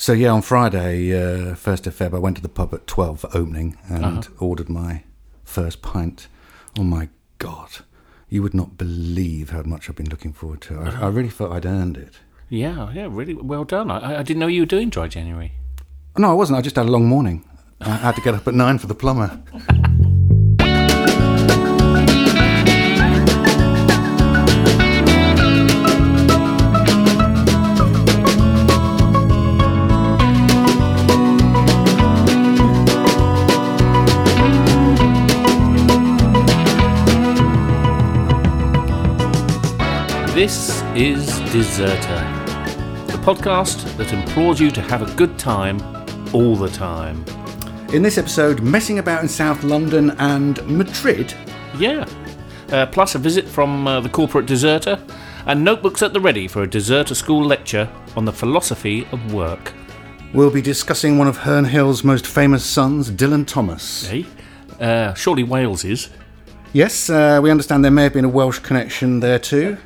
So yeah, on Friday, uh, first of Feb, I went to the pub at twelve for opening and Uh-huh. ordered my first pint. Oh my god, you would not believe how much I've been looking forward to. I, I really felt I'd earned it. Yeah, yeah, really well done. I, I didn't know you were doing dry January. No, I wasn't. I just had a long morning. I had to get up at nine for the plumber. This is Deserter, the podcast that implores you to have a good time all the time. In this episode, messing about in South London and Madrid. Yeah. Uh, plus a visit from uh, the corporate deserter and notebooks at the ready for a deserter school lecture on the philosophy of work. We'll be discussing one of Herne Hill's most famous sons, Dylan Thomas. Eh? Uh, surely Wales is. Yes, uh, we understand there may have been a Welsh connection there too.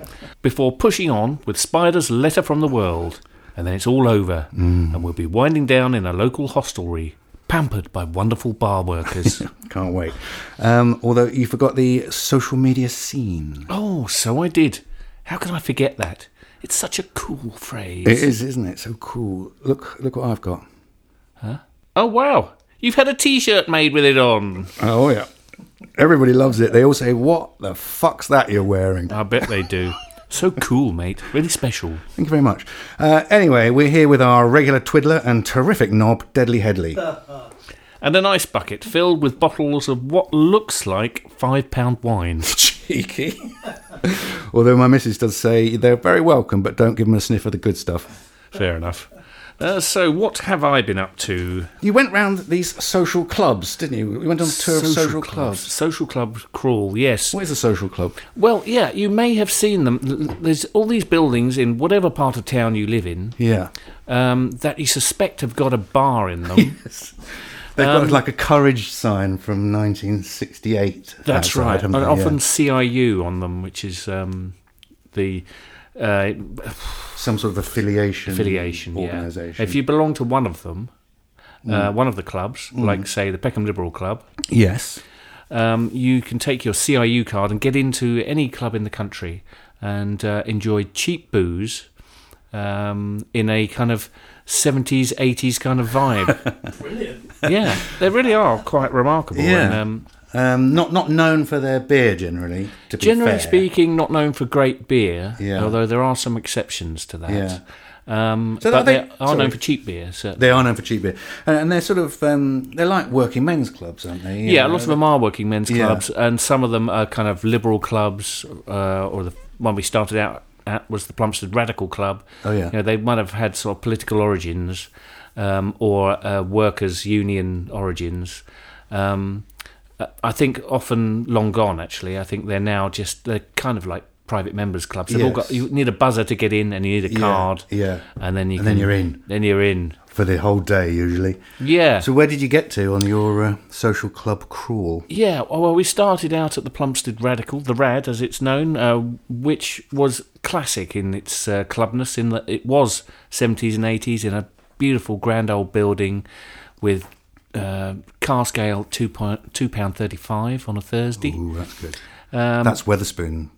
Before pushing on with Spider's letter from the world. And then it's all over. And we'll be winding down in a local hostelry, pampered by wonderful bar workers. Can't wait. Um, although you forgot the social media scene. oh, so I did. How can I forget that? It's such a cool phrase. It is, isn't it? So cool. Look, look what I've got. Huh? Oh, wow. You've had a t shirt made with it on. Oh yeah. Everybody loves it. They all say, "What the fuck's that you're wearing?" I bet they do. So cool, mate. Really special. Thank you very much. Uh, anyway, we're here with our regular twiddler and terrific knob, Deadly Headley. And an ice bucket filled with bottles of what looks like five pound wine. Cheeky. Although my missus does say they're very welcome, but don't give them a sniff of the good stuff. Fair enough. Uh, so, what have I been up to? You went round these social clubs, didn't you? You went on a tour of social clubs. Social club crawl, yes. What is a social club? Well, yeah, you may have seen them. There's all these buildings in whatever part of town you live in Yeah. um, that you suspect have got a bar in them. yes. They've Um, got like a courage sign from 1968. That's outside, right. And often. CIU on them, which is um, the uh, some sort of affiliation. affiliation. Yeah. Organisation. If you belong to one of them, uh, Mm. one of the clubs, like say the Peckham Liberal Club, yes. um, you can take your CIU card and get into any club in the country and uh, enjoy cheap booze um, in a kind of 70s, 80s kind of vibe. Brilliant. Yeah, they really are quite remarkable. Yeah. And, um, Um, not not known for their beer generally. To be generally speaking, not known for great beer, Yeah. although there are some exceptions to that. Yeah. Um, So but they- they, are sorry. known for cheap beer, certainly. They are known for cheap beer, and, and they're sort of um, they're like working men's clubs, aren't they? You Yeah, know, lots of them are working men's Yeah. clubs, and some of them are kind of liberal clubs, uh, or the one we started out at was the Plumstead Radical Club. Oh yeah, You know, they might have had sort of political origins um, or uh, workers' union origins. Um, uh, I think often long gone. Actually, I think they're now just they're kind of like private members clubs. They've all got you need a buzzer to get in, and you need a Yeah, card, Yeah, and then you and can, then you're in Then you're in. for the whole day usually. Yeah. So where did you get to on your uh, social club crawl? Yeah, well, we started out at the Plumstead Radical, the RAD as it's known, uh, which was classic in its uh, clubness, in that it was 70s and 80s in a beautiful grand old building with uh, cask ale two point two pound thirty five on a Thursday. Ooh, that's good. Um, that's Wetherspoon.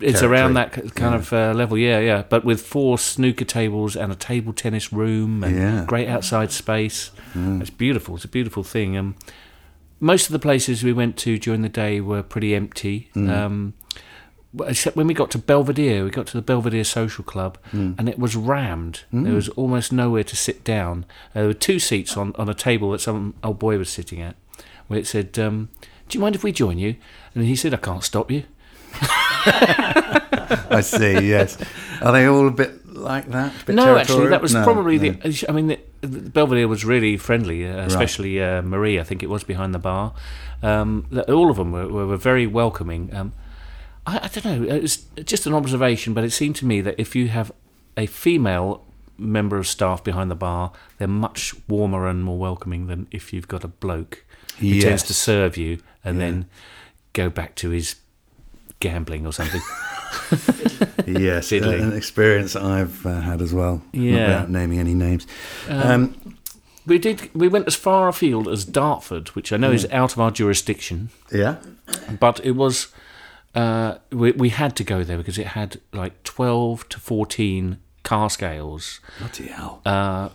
it's territory. around that kind of uh, level, yeah, yeah. But with four snooker tables and a table tennis room and Yeah. great outside space, it's beautiful. It's a beautiful thing. Um, most of the places we went to during the day were pretty empty. Um, but except when we got to Belvedere, we got to the Belvedere Social Club, and it was rammed. There was almost nowhere to sit down. There were two seats on, on a table that some old boy was sitting at, where it said, um, "Do you mind if we join you?" And he said, "I can't stop you." I see. Yes. Are they all a bit like that? Bit no, actually, that was No, probably no. the. I mean, the, the Belvedere was really friendly, uh, especially uh, Marie. I think it was behind the bar. Um, all of them were, were, were very welcoming. Um, I, I don't know. It was just an observation, but it seemed to me that if you have a female member of staff behind the bar, they're much warmer and more welcoming than if you've got a bloke who tends to serve you and then go back to his gambling or something. yes, Fiddly. an experience I've uh, had as well. Yeah. Without naming any names. Um, we did. We went as far afield as Dartford, which I know is out of our jurisdiction, yeah. but it was. Uh, we, we had to go there because it had like twelve to fourteen cask ales, Bloody hell. uh,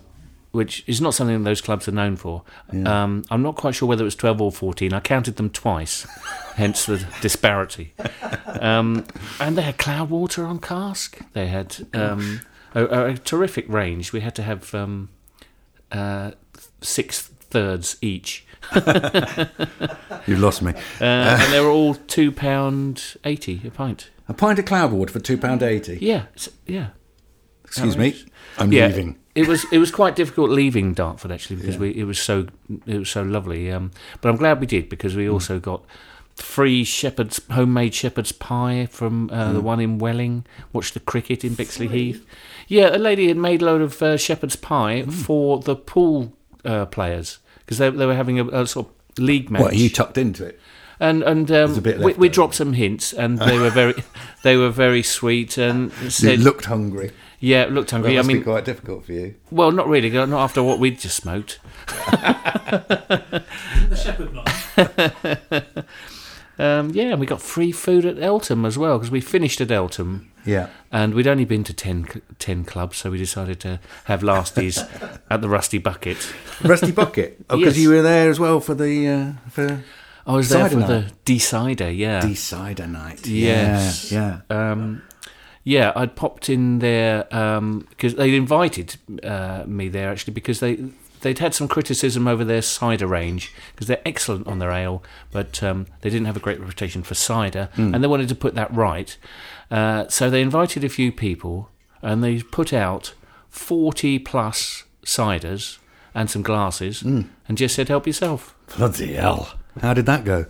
which is not something those clubs are known for. Um, I'm not quite sure whether it was 12 or 14. I counted them twice, hence the disparity. Um, and they had Cloudwater on cask. They had um, a, a terrific range. We had to have um, uh, six thirds each. You lost me. Uh, and they were all £2.80 a pint. A pint of Cloudwater for £2.80. Yeah, yeah. Excuse me. I'm yeah, leaving. It was it was quite difficult leaving Dartford actually because we it was so it was so lovely. Um, but I'm glad we did because we also got free shepherd's homemade shepherd's pie from uh, Mm. the one in Welling. Watched the cricket in Bexleyheath. Yeah, a lady had made a load of uh, shepherd's pie Mm. for the pool uh, players because they they were having a, a sort of league match. What, are you tucked into it? and and um, a bit we, we dropped some hints and they were very they were very sweet and You said looked hungry. yeah looked That hungry. I must mean be quite difficult for you. well, not really, not after what we'd just smoked. The shepherd knife. Um, yeah, and we got free food at Eltham as well because we finished at Eltham Yeah. and we'd only been to 10, 10 clubs, so we decided to have lasties at the Rusty Bucket. Rusty Bucket. Oh, because Yes. you were there as well for the uh, for I was there for the night. decider, yeah. Decider night. Yes. Yeah. yeah. um, yeah, I'd popped in there because they'd invited uh, me there actually because they they'd had some criticism over their cider range because they're excellent on their ale, but um, they didn't have a great reputation for cider, and they wanted to put that right. Uh, so they invited a few people, and they put out forty plus ciders and some glasses, and just said, "Help yourself." Bloody hell. How did that go?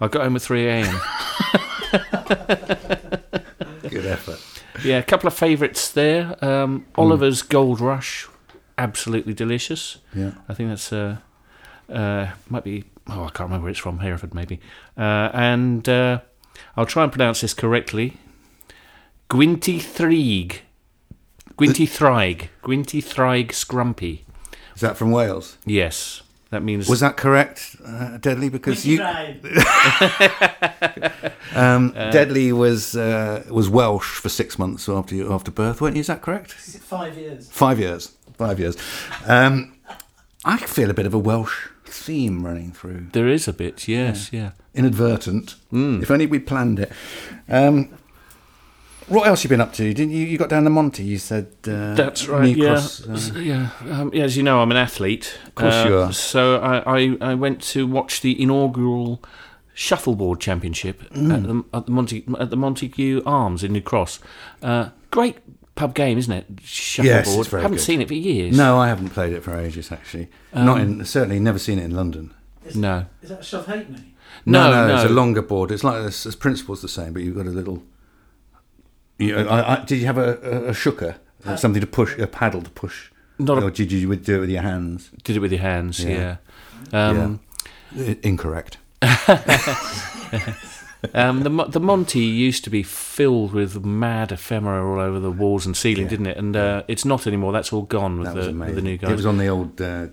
I got home at three a.m. Good effort. Yeah, a couple of favourites there. Um, Oliver's Gold Rush, absolutely delicious. Yeah. I think that's uh, uh, might be. Oh, I can't remember where it's from. Hereford, maybe. Uh, and uh, I'll try and pronounce this correctly. Gwynt y Ddraig. Gwinty Threig. Gwynt y Ddraig Scrumpy. Is that from Wales? Yes, that means. Was that correct, uh, Deadly? Because you, Right. um, Deadly was uh, was Welsh for six months after you, after birth, weren't you? Is that correct? Five years. Five years. Five years. Um, I feel a bit of a Welsh theme running through. there is a bit, yes, yeah. Inadvertent. Hmm. If only we planned it. Um, what else you been up to? Didn't you? You got down the Monty. You said uh, That's right. New yeah, Cross, uh, yeah. Um, yeah. As you know, I'm an athlete. Of course you are. So I, I, I went to watch the inaugural shuffleboard championship Mm. at the at the, Monte, at the Montague Arms in New Cross. Uh, great pub game, isn't it? Shuffleboard. Yes, very haven't good. seen it for years. No, I haven't played it for ages. Actually, Um, not in certainly never seen it in London. Is, No. Is that Shove Ha'penny? No, no, no. it's a longer board. It's like this. the principle's the same, but you've got a little. You, I, I, did you have a, a, shooker, Uh, something to push, a paddle to push, Not a- or did you do it with your hands? Did it with your hands. Yeah. Yeah. Um, I- Incorrect. Um, the the Monty used to be filled with mad ephemera all over the walls and ceiling, Yeah. didn't it? And uh, it's not anymore. That's all gone with, That the, with the new guys. It was on the old uh,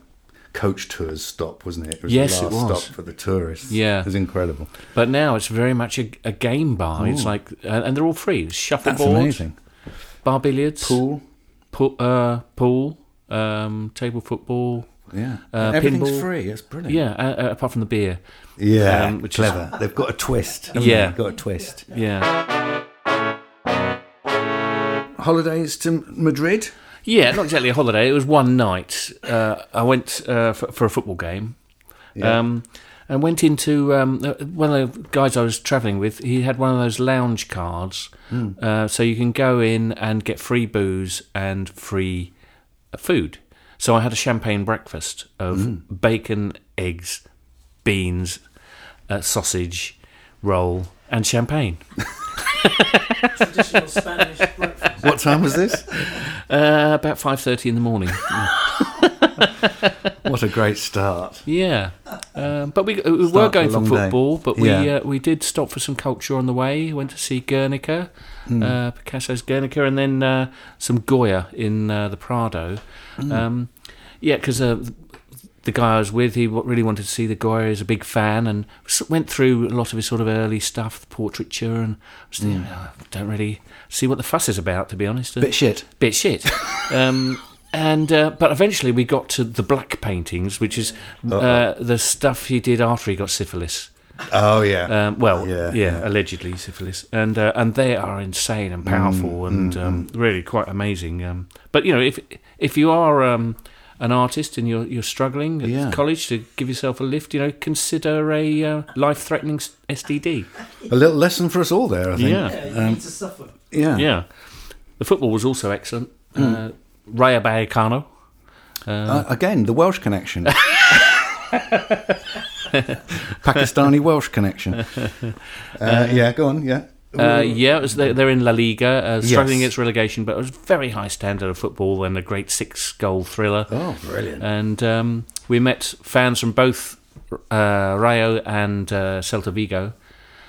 coach tours stop, wasn't it? It was Yes, the it was. stop for the tourists. Yeah. it was incredible. But now it's very much a, a game bar. It's like, uh, and they're all free. Shuffleboard, amazing. bar billiards, Pool, pool, uh, pool um, table football. yeah, Uh, everything's pinball. free. It's brilliant. Yeah, uh, uh, apart from the beer. yeah, Um, which is- clever. They've got a twist. Yeah. got a twist. Yeah, Holidays to Madrid. Yeah. Not exactly a holiday. It was one night. Uh, I went uh, for, for a football game. Yeah. Um, and went into um, uh, one of the guys I was travelling with. He had one of those lounge cards, Hmm. uh, so you can go in and get free booze and free uh, food. So I had a champagne breakfast of Hmm. bacon, eggs, beans, uh, sausage, roll, and champagne. Traditional Spanish breakfast. What time was this? Uh, about five thirty in the morning. what a great start. yeah, Um, but we, we were going for long day. football, but we Yeah. uh, we did stop for some culture on the way. Went to see Guernica, Hmm. uh, Picasso's Guernica, and then uh, some Goya in uh, the Prado. Hmm. Um, yeah, because uh, the guy I was with, he really wanted to see the Goya. He's a big fan, and went through a lot of his sort of early stuff, the portraiture, and I was thinking, "Oh, I don't really see what the fuss is about, to be honest. Bit shit. bit shit. um, and uh, but eventually we got to the black paintings, which is uh, the stuff he did after he got syphilis. Oh yeah. Um, well, Yeah, yeah, yeah. allegedly syphilis, and uh, and they are insane and powerful Mm, and um, really quite amazing. Um, but you know, if if you are um, an artist and you're you're struggling at Yeah. college to give yourself a lift, you know, consider a uh, life-threatening s- STD. a little lesson for us all there, I think. Yeah. Yeah, you Um, need to suffer. Yeah. Yeah, the football was also excellent. Uh, Rayo Vallecano. Uh, Uh, again, the Welsh connection. Pakistani Welsh connection. Uh, yeah, go on. Yeah. Uh, yeah, it was, they're, in La Liga, uh, struggling Yes. against relegation, but it was very high standard of football and a great six-goal thriller. Oh, brilliant. And um, we met fans from both uh, Rayo and uh, Celta Vigo,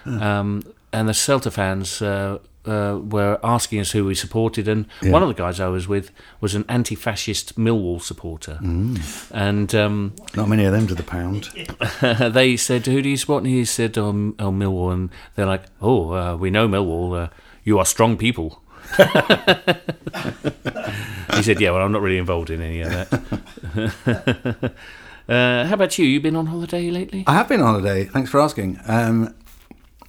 um, and the Celta fans uh, were asking us who we supported, and Yeah. one of the guys I was with was an anti-fascist Millwall supporter, and. Um, Not many of them to the pound. they said, "Who do you support?" And he said, "Oh, oh Millwall." And they're like, "Oh, uh, we know Millwall. Uh, you are strong people." he said, "Yeah, well, I'm not really involved in any of that." uh, how about you? You been on holiday lately? I have been on holiday. Thanks for asking. Um,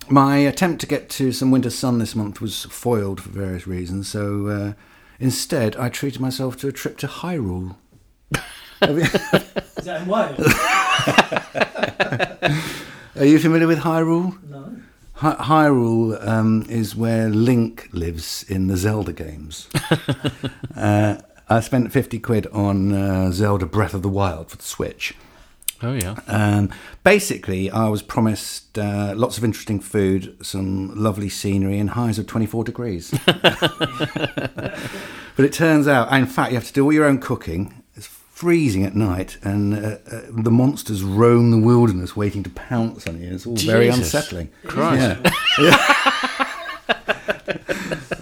my attempt to get to some winter sun this month was foiled for various reasons. So uh, instead, I treated myself to a trip to Hyrule. Is that in Wales? Are you familiar with Hyrule? no. Hy- Hyrule um, is where Link lives in the Zelda games. uh, I spent 50 quid on uh, Zelda Breath of the Wild for the Switch. Oh yeah. Um, basically, I was promised uh, lots of interesting food, some lovely scenery, and highs of 24 degrees. but it turns out, in fact, you have to do all your own cooking. It's freezing at night, and uh, uh, the monsters roam the wilderness waiting to pounce on you. It's all very unsettling. Christ. Yeah.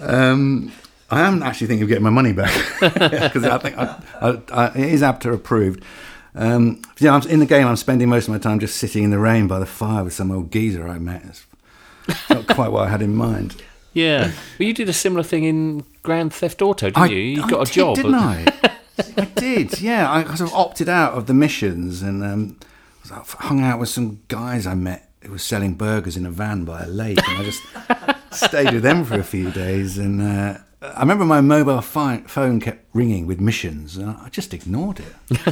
um, I am actually thinking of getting my money back because I think I, I, I, it is ABTA approved. Um, yeah, I'm, in the game, I'm spending most of my time just sitting in the rain by the fire with some old geezer I met. It's not quite what I had in mind. Yeah. Well, you did a similar thing in Grand Theft Auto, didn't I, you? You I got a did, job. didn't I? I did. Yeah, I sort of opted out of the missions and um, hung out with some guys I met who were selling burgers in a van by a lake, and I just stayed with them for a few days. And uh, I remember my mobile phone kept ringing with missions, and I just ignored it.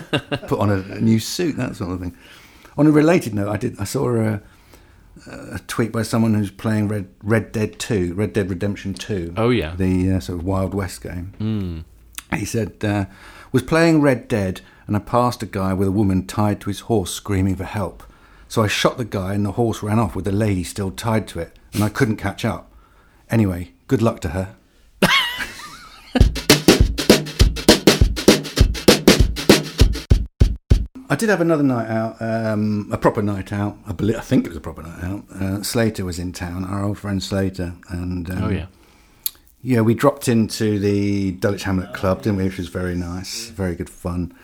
Put on a, a new suit, that sort of thing. On a related note, I did. I saw a, a tweet by someone who's playing Red Red Dead Two, Red Dead Redemption Two. Oh, yeah. the uh, sort of Wild West game. He said, uh, was playing Red Dead and I passed a guy with a woman tied to his horse screaming for help. So I shot the guy and the horse ran off with the lady still tied to it and I couldn't catch up. Anyway, good luck to her. I did have another night out, um, a proper night out. I, believe, I think it was a proper night out. Uh, Slater was in town, our old friend Slater, and um, Oh yeah. yeah, we dropped into the Dulwich Hamlet Club, didn't we? Which was very nice, very good fun.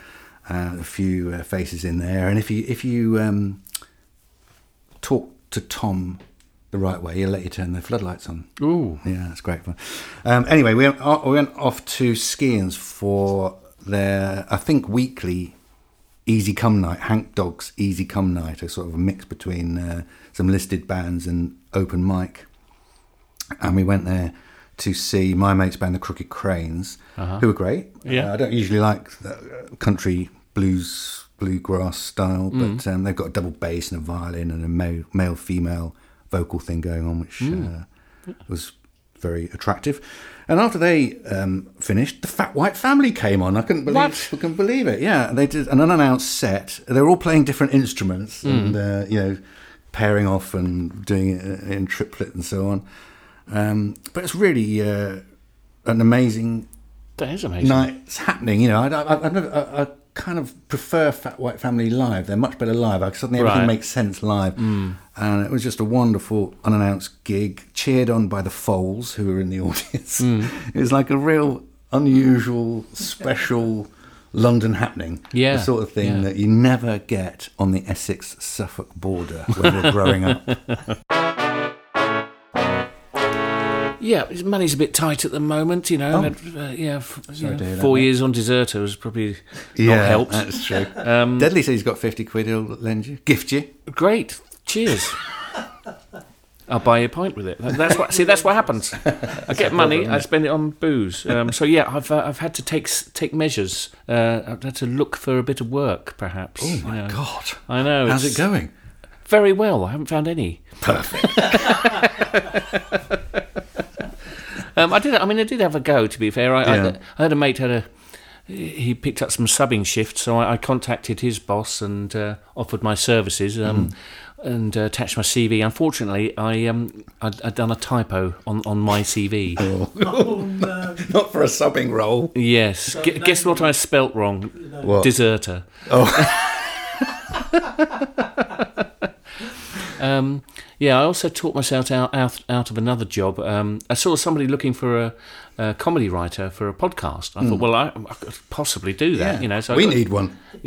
Uh, a few uh, faces in there, and if you if you um, talk to Tom the right way, he'll let you turn the floodlights on. Ooh. Yeah, that's great fun. Um, anyway, we went, we went off to Skehans for their, I think, weekly Easy Come Night, Hank Dog's Easy Come Night, a sort of a mix between uh, some listed bands and open mic. And we went there to see my mate's band, the Crooked Cranes, who were great. Yeah. Uh, I don't usually like the, uh, country blues, bluegrass style, but um, they've got a double bass and a violin and a male, male female vocal thing going on, which uh, was very attractive. And after they um, finished, the Fat White Family came on. I couldn't believe, What? I couldn't believe it. Yeah, they did an unannounced set. They were all playing different instruments and uh, you know pairing off and doing it in triplet and so on. Um, but it's really uh, an amazing That is amazing. night. It's happening. You know, I, I, I've never, I, I kind of prefer Fat White Family live. They're much better live. Like suddenly everything Right. makes sense live. Mm. And it was just a wonderful unannounced gig, cheered on by the Foals who were in the audience. Mm. It was like a real unusual, special London happening. Yeah, The sort of thing yeah. that you never get on the Essex Suffolk border when you're growing up. Yeah, his money's a bit tight at the moment, you know. Oh. Had, uh, yeah, f- you know, four years on deserter has probably yeah, not helped. That's true. Um, Deadly says he's got 50 quid he'll lend you, gift you. Great, cheers. I'll buy you a pint with it. That's what. See, that's what happens. I get money, I spend it on booze. Um, so yeah, I've uh, I've had to take take measures. Uh, I've had to look for a bit of work, perhaps. Oh you my know. God. I know. How's it going? Very well. I haven't found any. Perfect. Um, I did. I mean, I did have a go. To be fair, I, Yeah. I, I had a mate had a. He picked up some subbing shifts, so I, I contacted his boss and uh, offered my services um, and uh, attached my CV. Unfortunately, I um, I'd, I'd done a typo on, on my CV. Oh, no. Not for a subbing role. Yes, Gu- guess what I spelt wrong? What? Deserter. Oh. Um, yeah, I also taught myself out out, out of another job. Um, I saw somebody looking for a, a comedy writer for a podcast. I thought, well, I, I could possibly do that. You know, so we got- need one.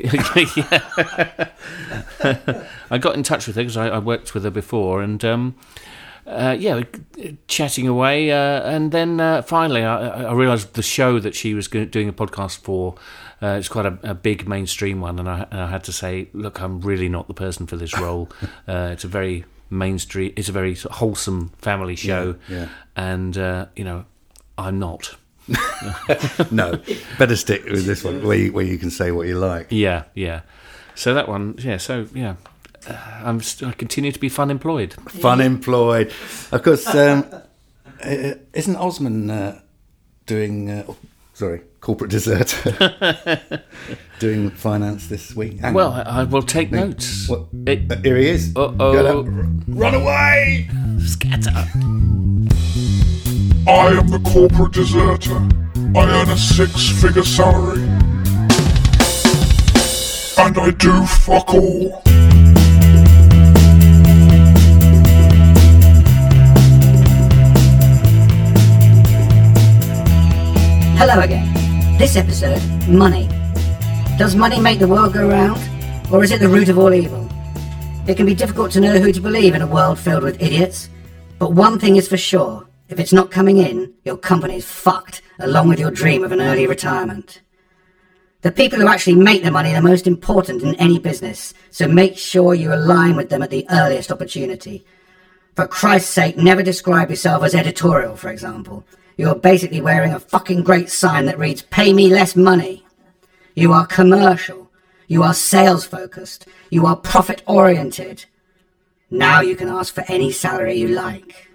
I got in touch with her because I, I worked with her before, and um, uh, yeah, chatting away, uh, and then uh, finally I, I realised the show that she was doing a podcast for. Uh, it's quite a, a big mainstream one, and I, and I had to say, look, I'm really not the person for this role. uh, it's a very mainstream, it's a very sort of wholesome family show, yeah. and uh, you know, I'm not. No, better stick with this one where you, where you can say what you like. Yeah, yeah. So that one, yeah. So yeah, uh, I'm st- I continue to be fun employed. Fun employed. Of course, um, isn't Osman uh, doing, uh, oh, sorry, corporate dessert, doing finance this week? Hang Well, on. I, I will take notes. What? It- Uh, here he is. Uh-oh. Get. Run away! scatter. I am the corporate deserter. I earn a six figure salary. And I do fuck all. Hello again. This episode, money. Does money make the world go round? Or is it the root of all evil? It can be difficult to know who to believe in a world filled with idiots. But one thing is for sure if it's not coming in, your company's fucked, along with your dream of an early retirement. The people who actually make the money are the most important in any business, so make sure you align with them at the earliest opportunity. For Christ's sake, never describe yourself as editorial, for example. You're basically wearing a fucking great sign that reads, Pay me less money. You are commercial. You are sales focused. You are profit oriented. Now you can ask for any salary you like.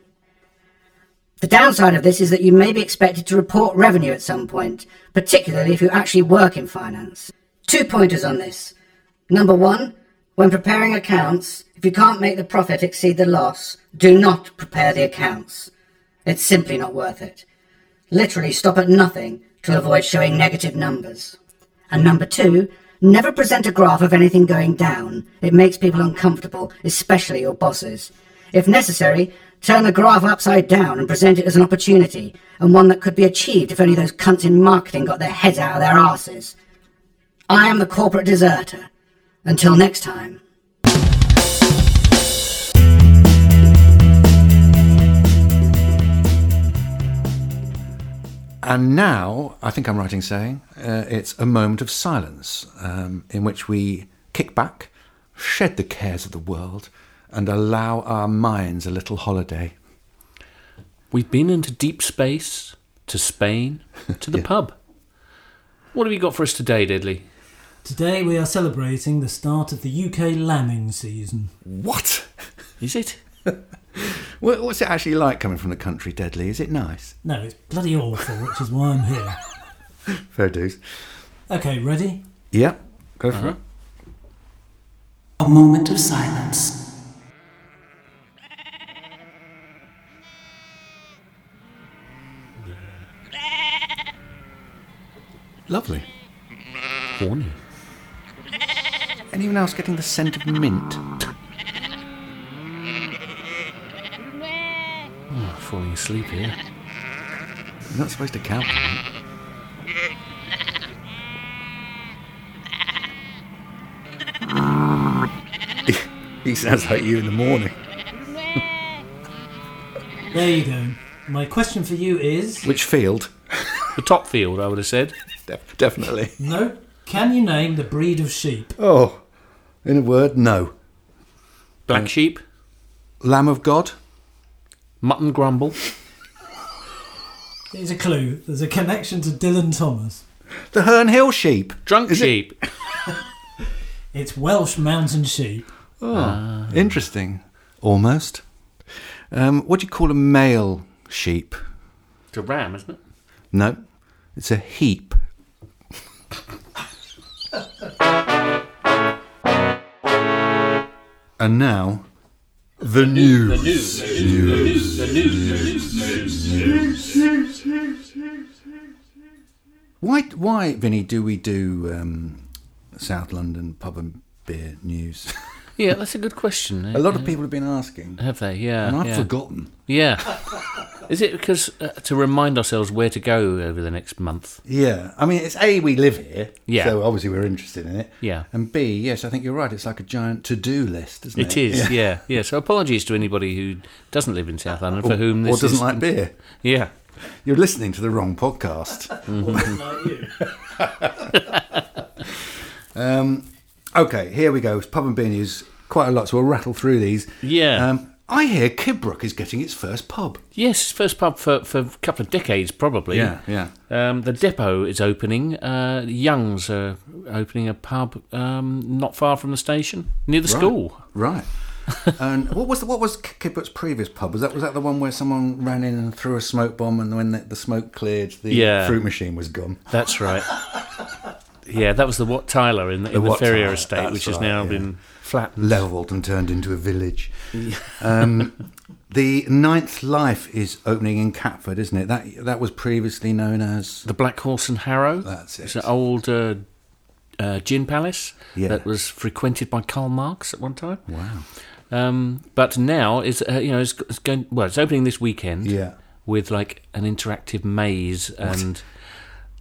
The downside of this is that you may be expected to report revenue at some point, particularly if you actually work in finance. Two pointers on this. Number one, when preparing accounts, if you can't make the profit exceed the loss, do not prepare the accounts. It's simply not worth it. Literally stop at nothing to avoid showing negative numbers. And number two, never present a graph of anything going down. It makes people uncomfortable, especially your bosses. If necessary, turn the graph upside down and present it as an opportunity, and one that could be achieved if only those cunts in marketing got their heads out of their asses. I am the corporate deserter. Until next time. And now, I think I'm right in saying, uh, it's a moment of silence um, in which we kick back, shed the cares of the world, and allow our minds a little holiday. We've been into deep space, to Spain, to the pub. What have you got for us today, Deadly? Today we are celebrating the start of the UK lambing season. What? Is it? What- What's it actually like coming from the country, Deadly? Is it nice? No, it's bloody awful, which is why I'm here. Fair dues. Okay, ready? Yep, go for uh-huh. it. A moment of silence. Lovely. Horny. Anyone else getting the scent of mint? Oh, falling asleep here. You're not supposed to count. he, he sounds like you in the morning. There you go. My question for you is Which field? The top field, I would have said. Def- definitely. no. Can you name the breed of sheep? Oh, in a word, no. Black sheep, Lamb of God? Mutton grumble. Here's a clue. There's a connection to Dylan Thomas. The Herne Hill sheep. Drunk Is it- sheep. It's Welsh mountain sheep. Oh, interesting. Almost. Um, what do you call a male sheep? It's a ram, isn't it? No, it's a heap. and now, the news. Why, why, Vinny, do we do um, South London pub and beer news? Yeah, that's a good question. a lot of people have been asking, have they? Yeah, and I've yeah. forgotten. Yeah. Is it because uh, to remind ourselves where to go over the next month? Yeah, I mean, it's A, we live here, Yeah. so obviously we're interested in it. Yeah. And B, yes, I think you're right, it's like a giant to do list, isn't it? It is, yeah. yeah, So apologies to anybody who doesn't live in South London for whom Or this doesn't is. like beer. Yeah. You're listening to the wrong podcast. um, okay, here we go. It's pub and beer news. Quite a lot, so we'll rattle through these. Yeah. Um, I hear Kidbrooke is getting its first pub. Yes, first pub for, for a couple of decades, probably. yeah. Yeah. Um, the depot is opening. Uh, Young's are opening a pub um, not far from the station, near the school. Right. and what was the, what was Kidbrooke's previous pub? Was that was that the one where someone ran in and threw a smoke bomb, and when the, the smoke cleared, the Yeah. fruit machine was gone? That's right. yeah, that was the Wat Tyler in the, in the, Ferrier Tyler, estate, which has right, now yeah. been flattened. leveled and turned into a village. um, the Ninth Life is opening in Catford, isn't it? That that was previously known as The Black Horse and Harrow. That's it. It's an old uh, uh, gin palace Yeah. that was frequented by Karl Marx at one time. wow. Um, but now it's uh, you know it's, it's going well. It's opening this weekend. Yeah. with like an interactive maze and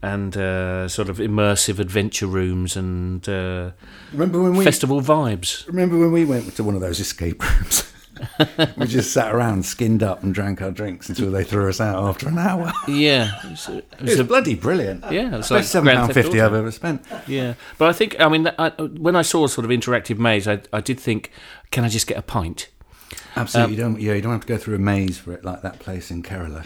and uh, sort of immersive adventure rooms and uh, Remember when we festival vibes. remember when we went to one of those escape rooms? we just sat around, skinned up, and drank our drinks until they threw us out after an hour. Yeah, it was, it It was was a- bloody brilliant. yeah, it's Best like seven pound fifty I've ever spent. Yeah, but I think I mean I, when I saw sort of interactive maze, I, I did think, can I just get a pint? Absolutely, you don't. Yeah, you don't have to go through a maze for it like that place in Kerala.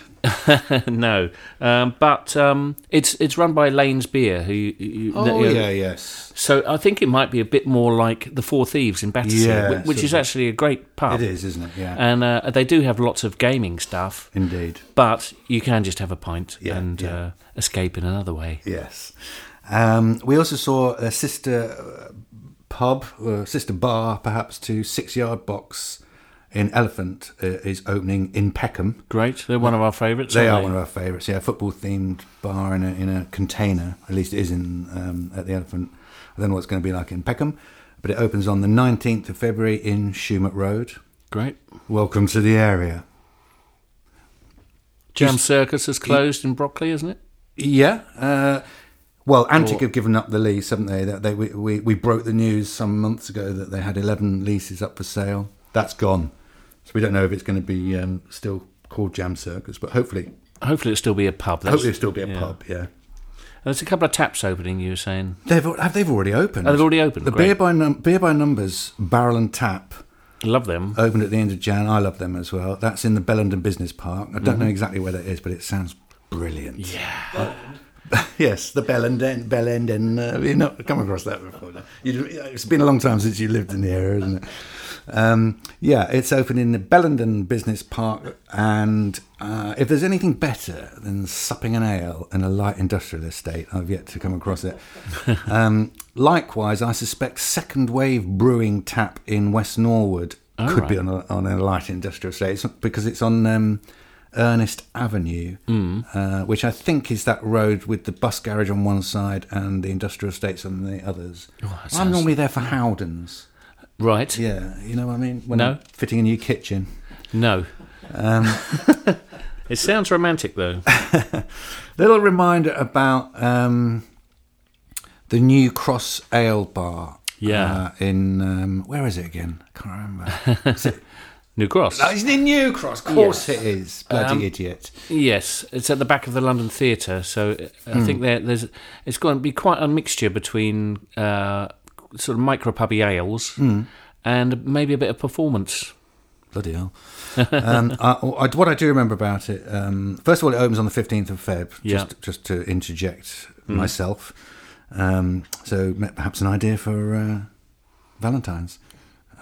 no, um, but um, it's it's run by Laine's Beer, who, who Oh you know, yeah, yes, So I think it might be a bit more like the Four Thieves in Battersea, Yeah, whi- which is actually a great pub. it is, isn't it? Yeah, and uh, they do have lots of gaming stuff. indeed. But you can just have a pint Yeah, and yeah. Uh, escape in another way. Yes. Um, we also saw a sister uh, pub, or sister bar, perhaps, to Six Yard Box in Elephant uh, is opening in Peckham. Great, they're one of our favourites. They are one of our favourites. Yeah, a football themed bar in a, in a container. At least it is in um, at the Elephant. I don't know what it's going to be like in Peckham, but it opens on the 19th of February in Choumert Road. Great. Welcome to the area. Jam Circus has closed in Brockley, isn't it? Yeah. Uh, well, Antic have given up the lease, haven't they? That they we, we, we broke the news some months ago that they had eleven leases up for sale. That's gone. So we don't know if it's going to be um, still called Jam Circus, but hopefully, Hopefully, it'll still be a pub. That's- hopefully it'll still be a yeah. pub. Yeah. There's a couple of taps opening. You were saying They've have they've already opened. Oh, they've already opened, The great. beer by num- beer by numbers barrel and tap love them. opened at the end of Jan. I love them as well. That's in the Bellenden Business Park. I don't know Mm-hmm. exactly where that is, but it sounds brilliant. Yeah. yes, the Bellenden. Bellenden. Uh, you've not come across that before. no? It's been a long time since you lived in the area, isn't it? Um, yeah, it's open in the Bellenden Business Park, and uh, if there's anything better than supping an ale in a light industrial estate, I've yet to come across it. um, likewise, I suspect Second Wave Brewing Tap in West Norwood Oh, could be on a, on a light industrial estate it's, because it's on um, Ernest Avenue, uh, which I think is that road with the bus garage on one side and the industrial estates on the others. that I'm normally there for Howdens. Right. Yeah, you know what I mean? When No. I'm fitting a new kitchen. No. Um, It sounds romantic though. little reminder about um, the new Cross Ale Bar. Yeah. Uh, in, um, where is it again? I can't remember. Is it, New Cross. no, it's in New Cross. Of course it is. Bloody Um, idiot. Yes, it's at the back of the London Theatre, so I Hmm. think there, there's it's going to be quite a mixture between uh, sort of micro pubby ales Hmm. and maybe a bit of performance. Bloody hell. um, I, I, what I do remember about it, um, first of all, it opens on the 15th of Feb, Yeah. just, just to interject myself. Um, so perhaps an idea for uh, Valentine's.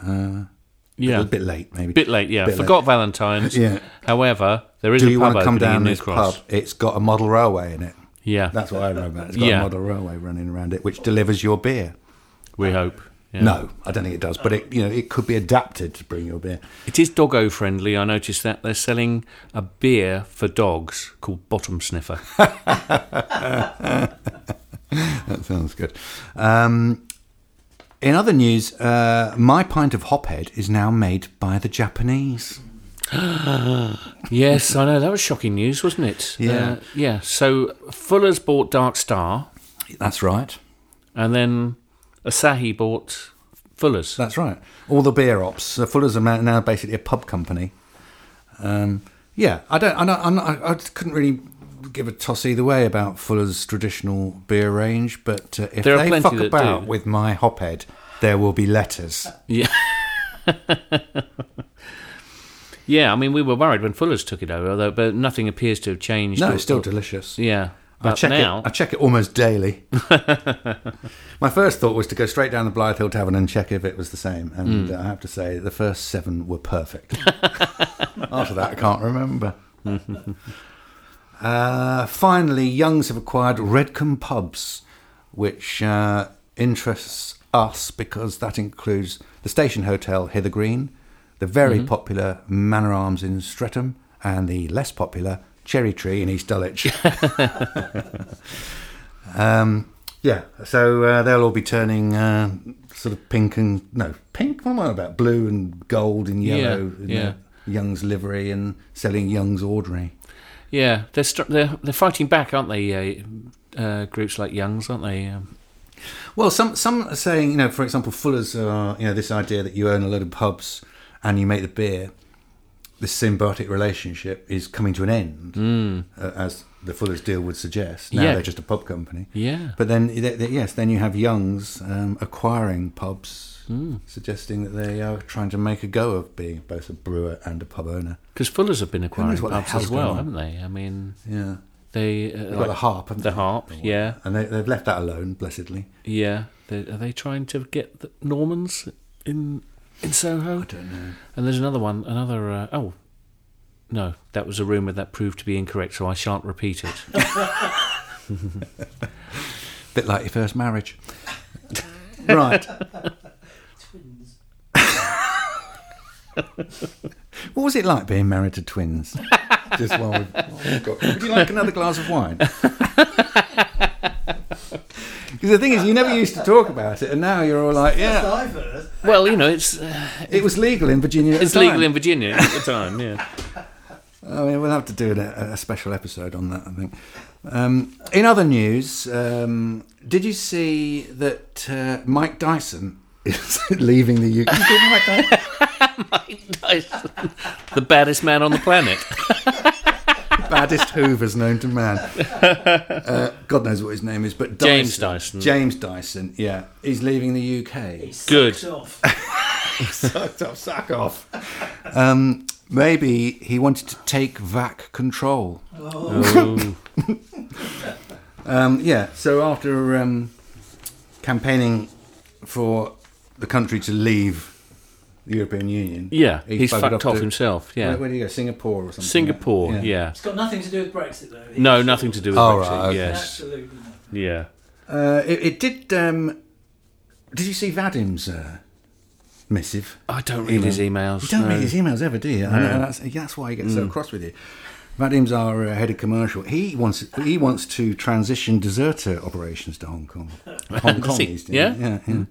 Uh, Yeah, A bit late, maybe. bit late. Yeah, Bit forgot Valentine's. Yeah. However, there is Do a you pub want to come down this Cross. pub? It's got a model railway in it. Yeah, That's what I remember. It's got Yeah. a model railway running around it, which delivers your beer. We hope. Yeah. No, I don't think it does, but it you know it could be adapted to bring your beer. It is doggo friendly. I noticed that they're selling a beer for dogs called Bottom Sniffer. That sounds good. Um, in other news, uh, my pint of Hophead is now made by the Japanese. yes, I know that was shocking news, wasn't it? Yeah. Uh, yeah. So Fuller's bought Dark Star, That's right. and then Asahi bought Fuller's. That's right. All the beer ops. So Fuller's are now basically a pub company. Um, yeah, I don't. I, don't, I'm not, I, I couldn't really give a toss either way about Fuller's traditional beer range, but uh, if they fuck about do. with my Hophead, there will be letters. Yeah. yeah, I mean, we were worried when Fuller's took it over, though, but nothing appears to have changed. No, it's still delicious. Yeah. I check now, it. I check it almost daily. My first thought was to go straight down the Blythe Hill Tavern and check if it was the same, and uh, I have to say the first seven were perfect. After that, I can't remember. uh, finally, Youngs have acquired Redcomb Pubs, which uh, interests us because that includes the Station Hotel Hither Green, the very Mm-hmm. popular Manor Arms in Streatham, and the less popular Cherry Tree in East Dulwich. Um, yeah, so uh, they'll all be turning uh, sort of pink and no pink. What am I about? Blue and gold and yellow. Yeah, yeah. Young's livery and selling Young's ordinary. yeah, they're, str- they're they're fighting back, aren't they? Uh, uh, groups like Young's, aren't they? Um, Well, some some are saying, you know, for example, Fuller's, uh, you know, this idea that you own a load of pubs and you make the beer. This symbiotic relationship is coming to an end, uh, as the Fuller's deal would suggest. Now. Yeah. they're just a pub company. yeah. But then, th- th- yes, then you have Young's um, acquiring pubs, Hmm. suggesting that they are trying to make a go of being both a brewer and a pub owner. Because Fuller's have been acquiring pubs as well, haven't they? I mean, Yeah, they. Uh, they've got like the harp, haven't the they? harp, yeah. and they, they've left that alone, blessedly. Yeah. They, are they trying to get the Normans in in Soho? I don't know. And there's another one, another. Uh, oh, no, that was a rumor that proved to be incorrect, so I shan't repeat it. Bit like your first marriage, right? Twins. what was it like being married to twins? Just while we've, while we've got, would you like another glass of wine? Because the thing is, you never used to talk about it, and now you're all like, "Yeah, well, you know, it's uh, it was legal in Virginia." At it's the legal in Virginia at the time. Yeah. I mean, we'll have to do a, a special episode on that, I think. Um, in other news, um, did you see that uh, Mike Dyson is leaving the UK? You call Mike Dyson? the baddest man on the planet. Baddest Hoovers known to man. Uh, God knows what his name is, but Dyson, James Dyson. James Dyson, yeah. He's leaving the UK. Good. Sucked off. Sucked off, sack off. Um, maybe he wanted to take VAC control. Oh. Um, yeah, so after um, campaigning for the country to leave the European Union, Yeah, he he's buggered fucked off to- himself. Yeah. Where, where do you go? Singapore or something? Singapore, yeah. It's got nothing to do with Brexit, though. No, nothing to do with Oh, Brexit. right, okay. Yes. Absolutely not. Yeah. Uh, it, it did. Um, did you see Vadim's uh, missive? I don't read his emails. You don't no. read his emails ever, do you? I No. know, that's, that's why he gets so cross with you. Vadim's our uh, head of commercial. He wants he wants to transition deserter operations to Hong Kong. Hong Kong, he? he's doing. Yeah? yeah, yeah.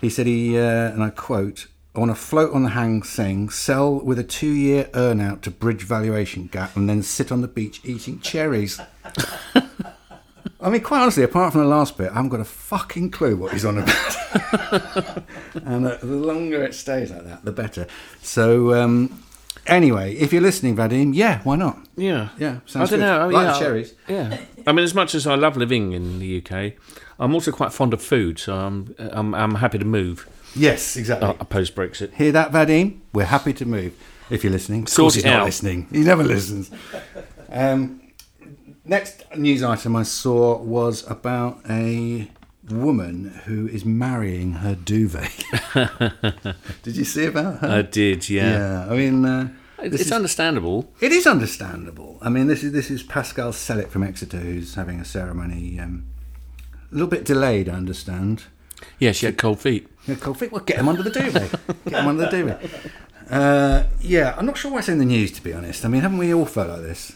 He said he, uh, and I quote, "I want to float on the Hang Seng, sell with a two-year earn-out to bridge valuation gap, and then sit on the beach eating cherries." I mean, quite honestly, apart from the last bit, I haven't got a fucking clue what he's on about. and uh, the longer it stays like that, the better. So, um, anyway, if you're listening, Vadim, yeah, why not? Yeah, Yeah, I sounds don't good. know. Like yeah, cherries. Yeah, I mean, as much as I love living in the UK, I'm also quite fond of food, so I'm I'm, I'm happy to move Yes, exactly. uh, post Brexit. Hear that, Vadim? We're happy to move. If you're listening, of course he's not out. listening. He never listens. Um, next news item I saw was about a woman who is marrying her duvet. Did you see about her? I did, yeah. yeah. I mean, uh, It's, is- understandable. it is understandable. I mean, this is this is Pascal Sellick from Exeter who's having a ceremony. Um, a little bit delayed, I understand. Yeah, she had cold feet. Yeah, cold feet. Well, get him under the duvet. get him under the duvet. Uh, yeah, I'm not sure why it's in the news, to be honest. I mean, haven't we all felt like this?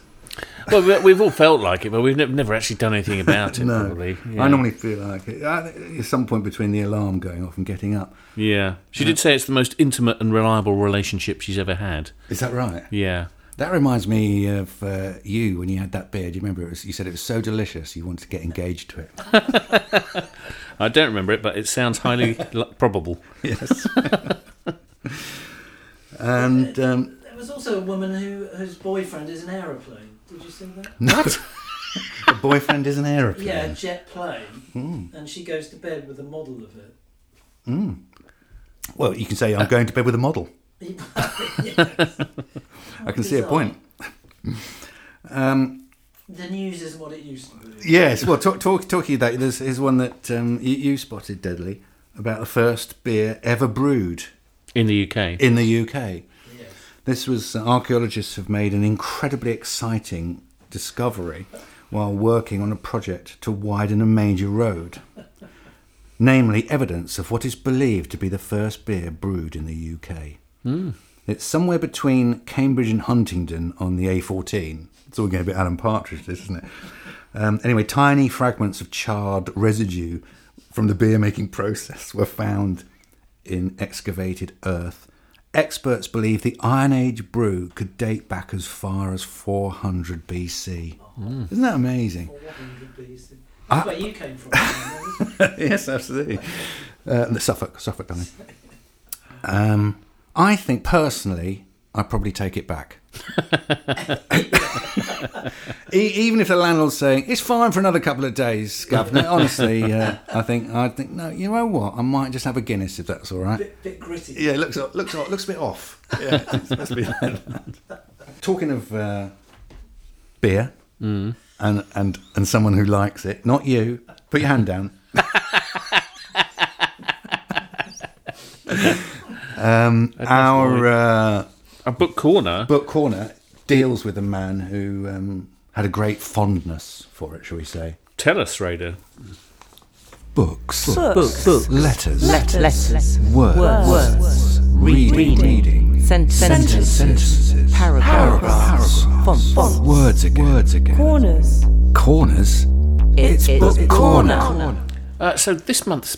Well, we- we've all felt like it, but we've never, actually done anything about it. Probably. Yeah. I normally feel like it. Uh, At some point between the alarm going off and getting up. Yeah, she did say it's the most intimate and reliable relationship she's ever had. Is that right? Yeah. That reminds me of uh, you when you had that beard. Do you remember? It was, you said it was so delicious you wanted to get engaged to it. I don't remember it, but it sounds highly probable. yes. and um, There was also a woman who whose boyfriend is an aeroplane. Did you see that? what? the boyfriend is an aeroplane. Yeah, a jet plane, and she goes to bed with a model of it. Well, you can say I'm going to bed with a model. I can see a point. Um, The news isn't what it used to be. Yes, well, talk, talk, talking about there's is one that um, you, you spotted deadly about the first beer ever brewed In the UK. in the UK. Yes. This was uh, archaeologists have made an incredibly exciting discovery while working on a project to widen a major road, namely evidence of what is believed to be the first beer brewed in the UK. It's somewhere between Cambridge and Huntingdon on the A14. It's all getting a bit Alan Partridge, this, isn't it? Um, anyway, tiny fragments of charred residue from the beer making process were found in excavated earth. Experts believe the Iron Age brew could date back as far as 400 BC. Isn't that amazing? 400 BC. Ah. That's where you came from. yes, absolutely. Uh, the Suffolk, Suffolk, darling. Um, I think personally, I'd probably take it back. Even if the landlord's saying it's fine for another couple of days, governor. Honestly, uh, I think I think no. You know what? I might just have a Guinness if that's all right. bit, bit gritty. Yeah, it looks looks looks a bit off. Yeah, it's be. Talking of uh, beer and and and someone who likes it, not you. Put your hand down. um, our uh, A book corner. book corner deals with a man who um, had a great fondness for it, shall we say? Tell us, Raider. Books, Books. Books. letters, Letters. Letters. words, Words. reading, Reading. reading. Sentences. sentences, Paragraphs. Font. Font. words again, words again. Corners. Corners. It's, book book corner. corner. Uh, so this month's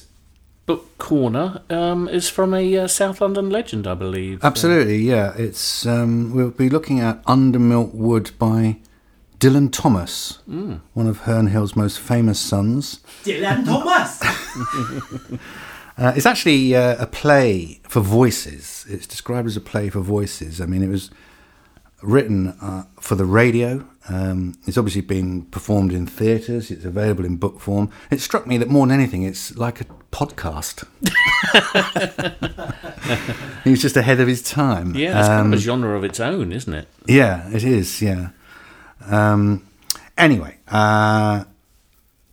book corner um, is from a uh, South London legend, I believe. Absolutely, yeah. It's um, we'll be looking at Under Milk Wood by Dylan Thomas, one of Herne Hill's most famous sons. Dylan Thomas! Uh, it's actually uh, a play for voices. It's described as a play for voices. I mean, it was written uh, for the radio. Um, it's obviously been performed in theatres. It's available in book form. It struck me that more than anything, it's like a podcast. he was just ahead of his time. Yeah, it's kind Um, of a genre of its own, isn't it? Yeah, it is. Yeah. Um, anyway, uh,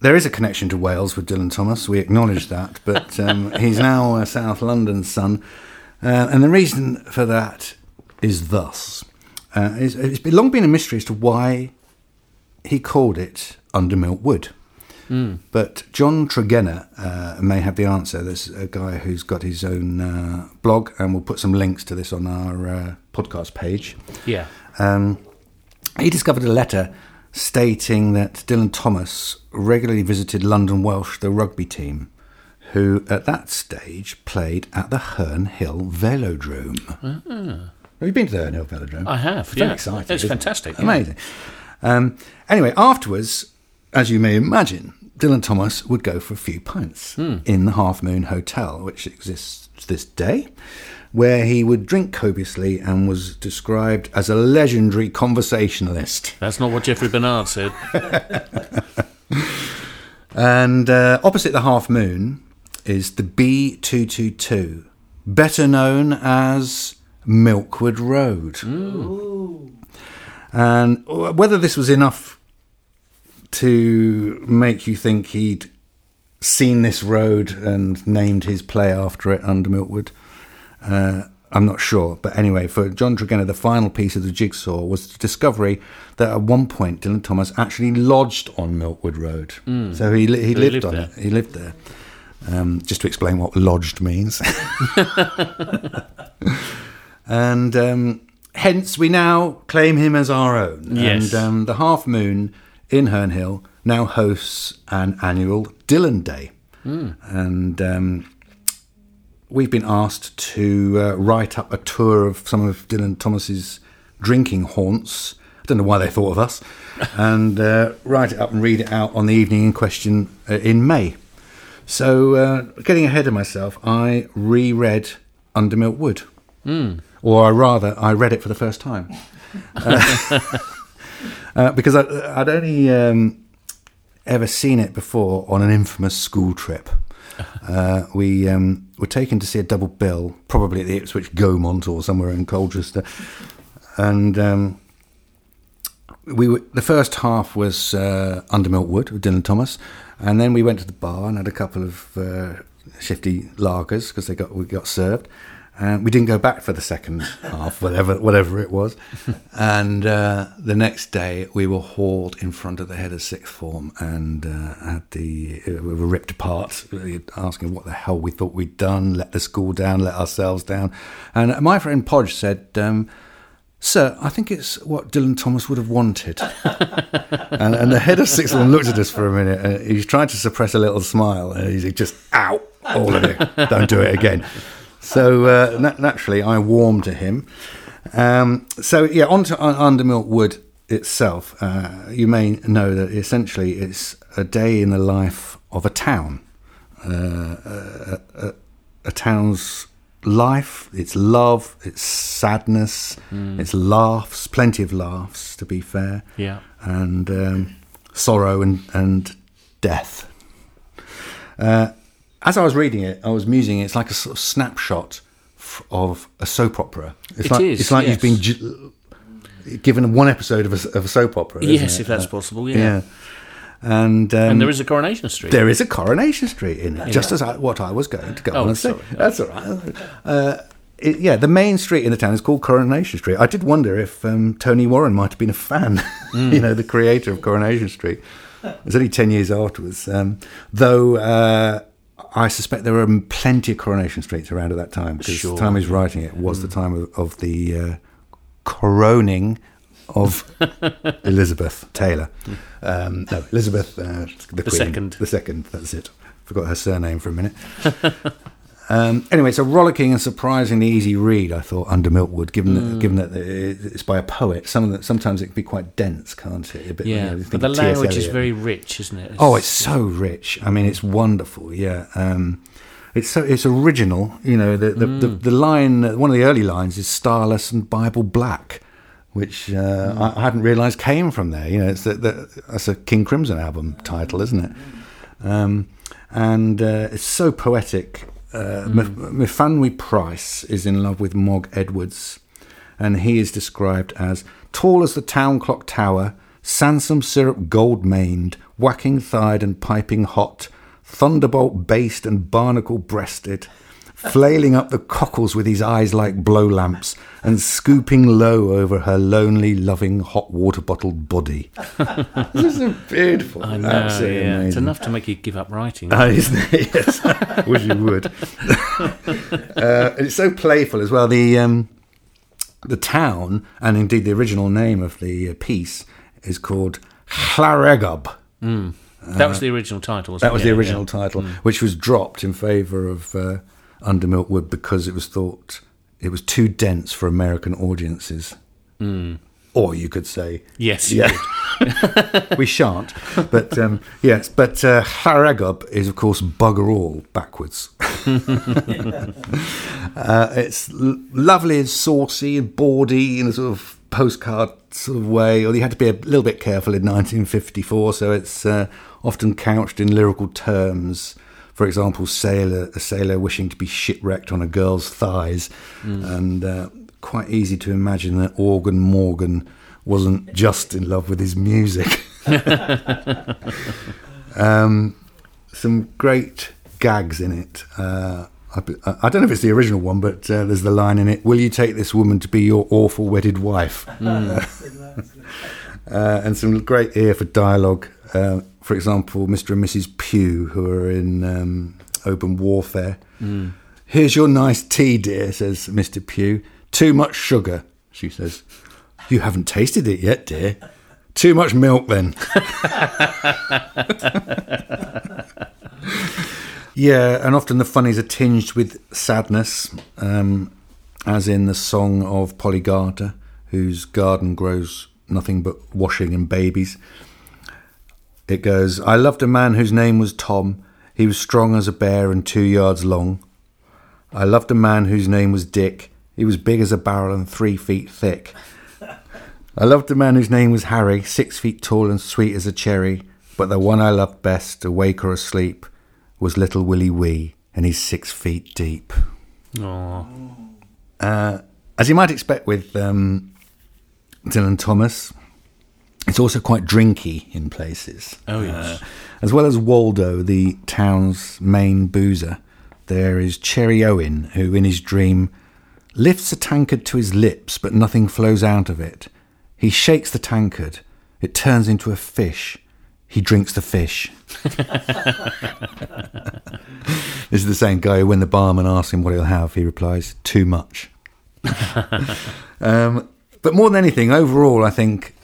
there is a connection to Wales with Dylan Thomas. We acknowledge that, but um, he's now a South London son, uh, and the reason for that is thus: uh, it's, it's long been a mystery as to why he called it Under Milk Wood. But John Tregenna uh, may have the answer. There's a guy who's got his own uh, blog, and we'll put some links to this on our uh, podcast page. Yeah. Um, he discovered a letter stating that Dylan Thomas regularly visited London Welsh, the rugby team, who at that stage played at the Herne Hill Velodrome. Have you been to the Herne Hill Velodrome? I have, It's very yeah. exciting. It's isn't it? fantastic, yeah. Amazing. Um, anyway, afterwards, as you may imagine, Dylan Thomas would go for a few pints Hmm. in the Half Moon Hotel, which exists to this day, where he would drink copiously and was described as a legendary conversationalist. That's not what Jeffrey Bernard said. And uh, opposite the Half Moon is the B222, better known as Milkwood Road. And whether this was enough to make you think he'd seen this road and named his play after it under Milkwood, uh, I'm not sure. But anyway, for John Tregenna, the final piece of the jigsaw was the discovery that at one point Dylan Thomas actually lodged on Milkwood Road. So he, he So he lived, lived on there. it. He lived there. Um, just to explain what lodged means. and um, hence we now claim him as our own. Yes. And um, the Half Moon in Herne Hill now hosts an annual Dylan Day. And um, we've been asked to uh, write up a tour of some of Dylan Thomas's drinking haunts. I don't know why they thought of us, and uh, write it up and read it out on the evening in question uh, in May. So, uh, getting ahead of myself, I reread Under Milk Wood, or rather, I read it for the first time uh, uh, because I, I'd only um, ever seen it before on an infamous school trip. Uh, we um, were taken to see a double bill, probably at the Ipswich Gaumont or somewhere in Colchester, and um, we were, the first half was uh, Under Milk Wood with Dylan Thomas, and then we went to the bar and had a couple of uh, shifty lagers because they got we got served. And we didn't go back for the second half, whatever whatever it was. And uh, the next day, we were hauled in front of the head of sixth form and uh, had the uh, we were ripped apart, asking what the hell we thought we'd done, let the school down, let ourselves down. And my friend Podge said. Um, Sir, I think it's what Dylan Thomas would have wanted. and, and the head of sixth form looked at us for a minute. And he's trying to suppress a little smile. And he's just, out, all of it. Don't do it again. So uh, na- naturally, I warmed to him. Um, so, yeah, on to Un- Under Milk Wood itself. Uh, you may know that essentially it's a day in the life of a town. Uh, a, a, a town's life, its love, its sadness, its laughs, plenty of laughs, to be fair, Yeah. and um, sorrow and, and death. Uh, as I was reading it, I was musing. It's like a sort of snapshot of a soap opera. It's It like, is, It's like yes. you've been ju- given one episode of a, of a soap opera. Yes, it? if that's Uh, possible, yeah. yeah. And, um, And there is a Coronation Street. there is a Coronation Street in it, just as I, what I was going to go Oh, on and say. sorry. That's all right. Uh, it, yeah, the main street in the town is called Coronation Street. I did wonder if um, Tony Warren might have been a fan, Mm. you know, the creator of Coronation Street. It was only 10 years afterwards. Um, though uh, I suspect there were plenty of Coronation Streets around at that time because Sure. Mm. the time he's writing it was the time of, of the uh, coroning of Elizabeth Taylor. Um, no, Elizabeth uh, the, Queen. second. The second, that's it. Forgot her surname for a minute. um, anyway, it's a rollicking and surprisingly easy read. I thought under Milkwood, given Mm. that, given that it's by a poet. Some of the, sometimes it can be quite dense, can't it? A bit, you yeah. know, but the language is very rich, isn't it? Oh, it's so rich. I mean, it's wonderful. Yeah, um, it's so it's original. You know, the the, the, the line, one of the early lines is "Starless and Bible Black," which uh, I, I hadn't realised came from there. You know, it's the, the, that's a King Crimson album title, isn't it? Um, and uh, it's so poetic. Uh, Myfanwy Price is in love with Mog Edwards, and he is described as tall as the town clock tower, Samson syrup gold maned, whacking thighed and piping hot, thunderbolt based and barnacle breasted, flailing up the cockles with his eyes like blow lamps, and scooping low over her lonely, loving, hot water bottled body. this is beautiful. I know, Absolutely yeah. It's enough to make you give up writing. Ah, isn't it? Yes. Wish you would. uh, it's so playful as well. The um, the town, and indeed the original name of the uh, piece, is called Llareggub. that was the original title. Wasn't That was it? the original yeah. title, which was dropped in favour of uh, Under Milkwood because it was thought it was too dense for American audiences. Or you could say, Yes. yeah, we shan't. But um, yes, but uh, Llareggub is of course bugger all backwards. uh, it's l- lovely and saucy and bawdy in a sort of postcard sort of way. Or you had to be a little bit careful in 1954, so it's uh, often couched in lyrical terms. For example, sailor a sailor wishing to be shipwrecked on a girl's thighs, and uh, quite easy to imagine that Organ Morgan wasn't just in love with his music. um, some great gags in it. Uh, I, I don't know if it's the original one, but uh, there's the line in it: "Will you take this woman to be your awful wedded wife?" Uh, and some great ear for dialogue. Uh, for example, Mr. and Mrs. Pugh, who are in um, open warfare. Here's your nice tea, dear, says Mr. Pugh. Too much sugar, she says. You haven't tasted it yet, dear. Too much milk, then. yeah, and often the funnies are tinged with sadness, um, as in the song of Polly Garter, whose garden grows nothing but washing and babies. It goes, I loved a man whose name was Tom. He was strong as a bear and two yards long. I loved a man whose name was Dick. He was big as a barrel and three feet thick. I loved a man whose name was Harry, six feet tall and sweet as a cherry. But the one I loved best, awake or asleep, was little Willie Wee, and he's six feet deep. Aw. Uh, as you might expect with um, Dylan Thomas, it's also quite drinky in places. Oh, yes. Uh, as well as Waldo, the town's main boozer, there is Cherry Owen, who in his dream lifts a tankard to his lips, but nothing flows out of it. He shakes the tankard, it turns into a fish. He drinks the fish. this is the same guy who, when the barman asks him what he'll have, he replies, Too much. um, but more than anything, overall, I think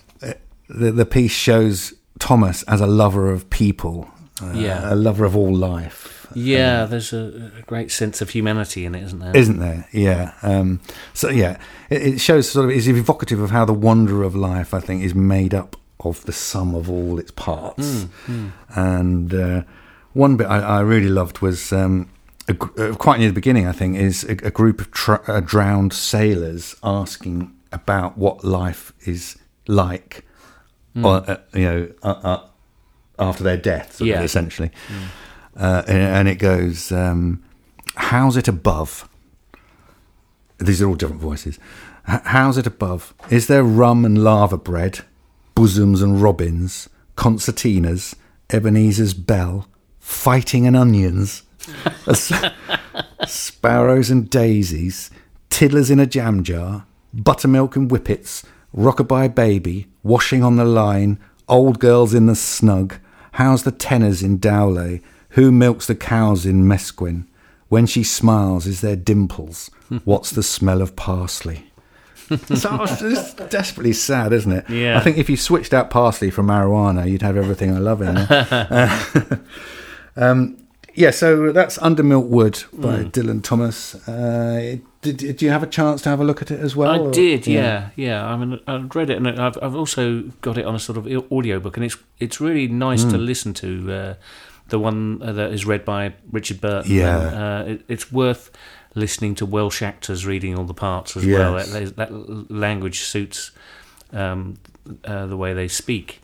the, the piece shows Thomas as a lover of people, uh, Yeah. a lover of all life. Yeah, there's a, a great sense of humanity in it, isn't there? Isn't there? Yeah. Um, so yeah, it, it shows sort of is evocative of how the wonder of life, I think, is made up of the sum of all its parts. And uh, one bit I, I really loved was um, a, gr- uh, quite near the beginning. I think is a, a group of tr- uh, drowned sailors asking about what life is like, or, uh, you know, uh, uh, after their death, sort of, Yeah. essentially. Uh, and, and it goes, um, "How's it above?" These are all different voices. H- How's it above? Is there rum and laverbread, bosoms and robins, concertinas, Ebenezer's bell, fighting and onions, sparrows and daisies, tiddlers in a jam jar, buttermilk and whippets, rockabye baby, washing on the line, old girls in the snug, how's the tenors in Dowlais, who milks the cows in Maesgwyn? When she smiles, is there dimples? What's the smell of parsley? so it's desperately sad, isn't it? Yeah. I think if you switched out parsley for marijuana, you'd have everything I love in there. um, yeah, so that's Under Milk Wood by Dylan Thomas. Uh, did, did you have a chance to have a look at it as well? I or- did, yeah, yeah. I mean, I've read it, and I've I've also got it on a sort of audio book, and it's it's really nice Hmm. to listen to. Uh, the one uh, that is read by Richard Burton. Yeah. And, uh, it, it's worth listening to Welsh actors reading all the parts as Yes. well. That, that language suits um, uh, the way they speak.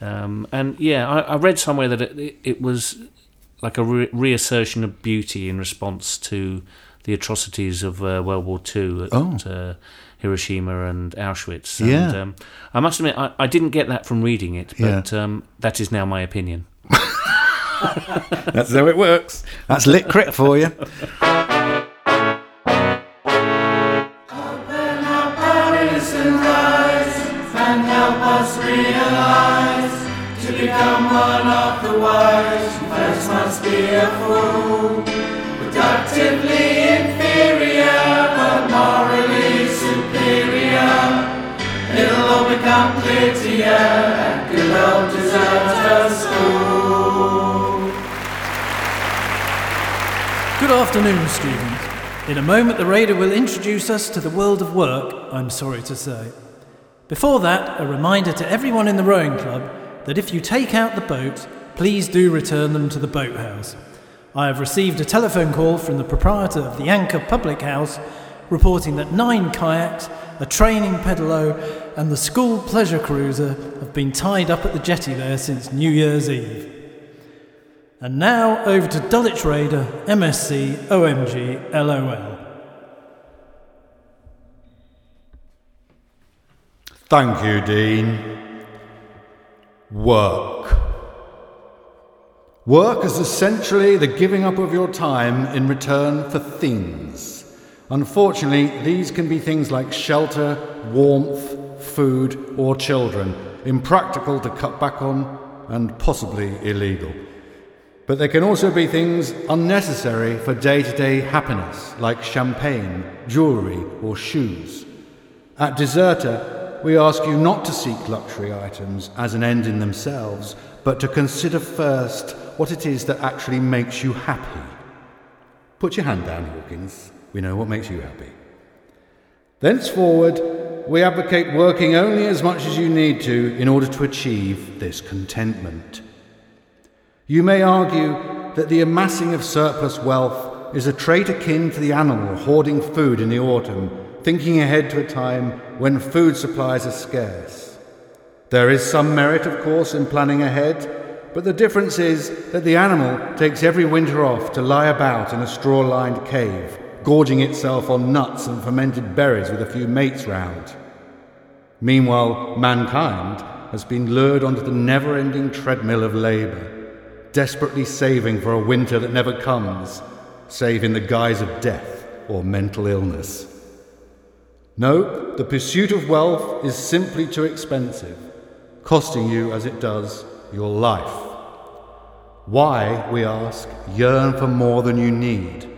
Um, and yeah, I, I read somewhere that it, it was like a re- reassertion of beauty in response to the atrocities of uh, World War II at Oh. uh, Hiroshima and Auschwitz. And, Yeah. um, I must admit, I, I didn't get that from reading it, Yeah. but um, that is now my opinion. That's how it works. That's lit crit for you be a fool, productively inferior, but morally superior. It'll all become clear to you, and good old deserted school. Good afternoon, students. In a moment, the Raider will introduce us to the world of work, I'm sorry to say. Before that, a reminder to everyone in the rowing club that if you take out the boat, please do return them to the boathouse. I have received a telephone call from the proprietor of the Anchor Public House reporting that nine kayaks, a training pedalo, and the school pleasure cruiser have been tied up at the jetty there since New Year's Eve. And now over to Dulwich Raider, MSc, OMG, LOL. Thank you, Dean. Work. Work is essentially the giving up of your time in return for things. Unfortunately, these can be things like shelter, warmth, food, or children, impractical to cut back on and possibly illegal. But they can also be things unnecessary for day to day happiness, like champagne, jewellery, or shoes. At Deserter, we ask you not to seek luxury items as an end in themselves, but to consider first what it is that actually makes you happy. Put your hand down, Hawkins. We know what makes you happy. Thenceforward, we advocate working only as much as you need to in order to achieve this contentment. You may argue that the amassing of surplus wealth is a trait akin to the animal hoarding food in the autumn, thinking ahead to a time when food supplies are scarce. There is some merit, of course, in planning ahead, but the difference is that the animal takes every winter off to lie about in a straw lined cave, gorging itself on nuts and fermented berries with a few mates round. Meanwhile, mankind has been lured onto the never ending treadmill of labour desperately saving for a winter that never comes, save in the guise of death or mental illness. No, the pursuit of wealth is simply too expensive, costing you, as it does, your life. Why, we ask, yearn for more than you need?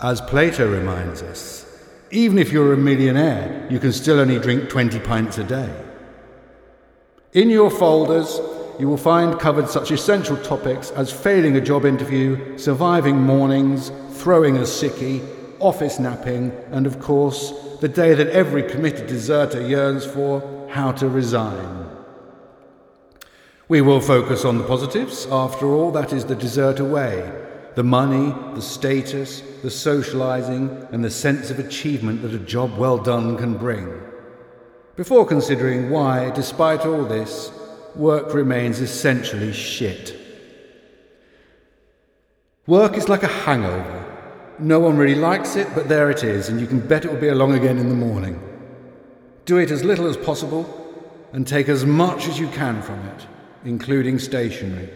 As Plato reminds us, even if you're a millionaire, you can still only drink 20 pints a day. In your folders, you will find covered such essential topics as failing a job interview, surviving mornings, throwing a sickie, office napping, and of course, the day that every committed deserter yearns for how to resign. We will focus on the positives. After all, that is the deserter away the money, the status, the socialising, and the sense of achievement that a job well done can bring. Before considering why, despite all this, work remains essentially shit. Work is like a hangover. No one really likes it, but there it is, and you can bet it will be along again in the morning. Do it as little as possible and take as much as you can from it, including stationery.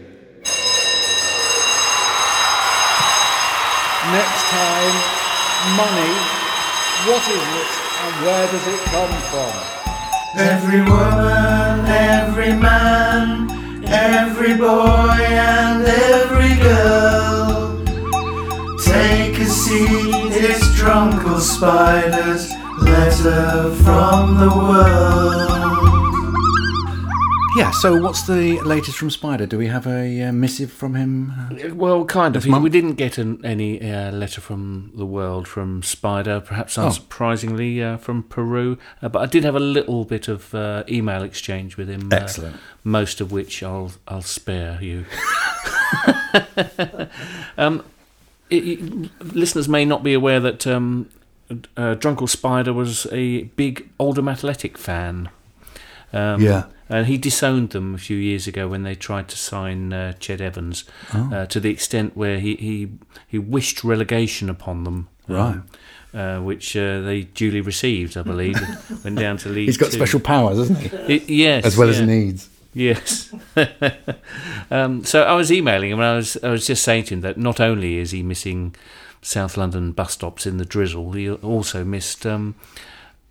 Next time, money. What is it and where does it come from? Every woman, every man, every boy and every girl. Take a seat, it's Drunkle Spider's letter from the world. Yeah, so what's the latest from Spider? Do we have a uh, missive from him? Uh, Well, kind of. Month? We didn't get an, any uh, letter from the world from Spider, perhaps Oh. unsurprisingly uh, from Peru, uh, but I did have a little bit of uh, email exchange with him. uh, Excellent. most of which I'll I'll spare you. um, it, it- listeners may not be aware that um, uh, Drunkle Spider was a big Oldham Athletic fan. Um, Yeah. And he disowned them a few years ago when they tried to sign uh, Ched Evans, uh, to the extent where he, he, he wished relegation upon them. um, uh, which uh, they duly received, I believe. went down to League He's got Two. special powers, hasn't he? It- yes, As well as needs. Yes. um, so I was emailing him, and I was I was just saying to him that not only is he missing South London bus stops in the drizzle, he also missed um,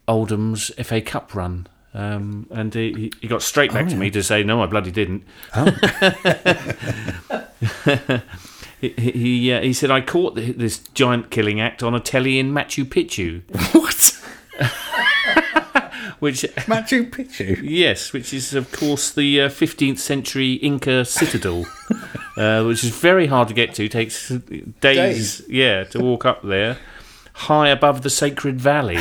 Oldham's FA Cup run. Um, and he, he got straight back to me to say, "No, I bloody didn't." he he, uh, he said, "I caught th- this giant killing act on a telly in Machu Picchu." What? Which Machu Picchu? Yes, which is of course the uh, 15th century Inca citadel. uh, which is very hard to get to. Takes days, Days. yeah, to walk up there, high above the sacred valley.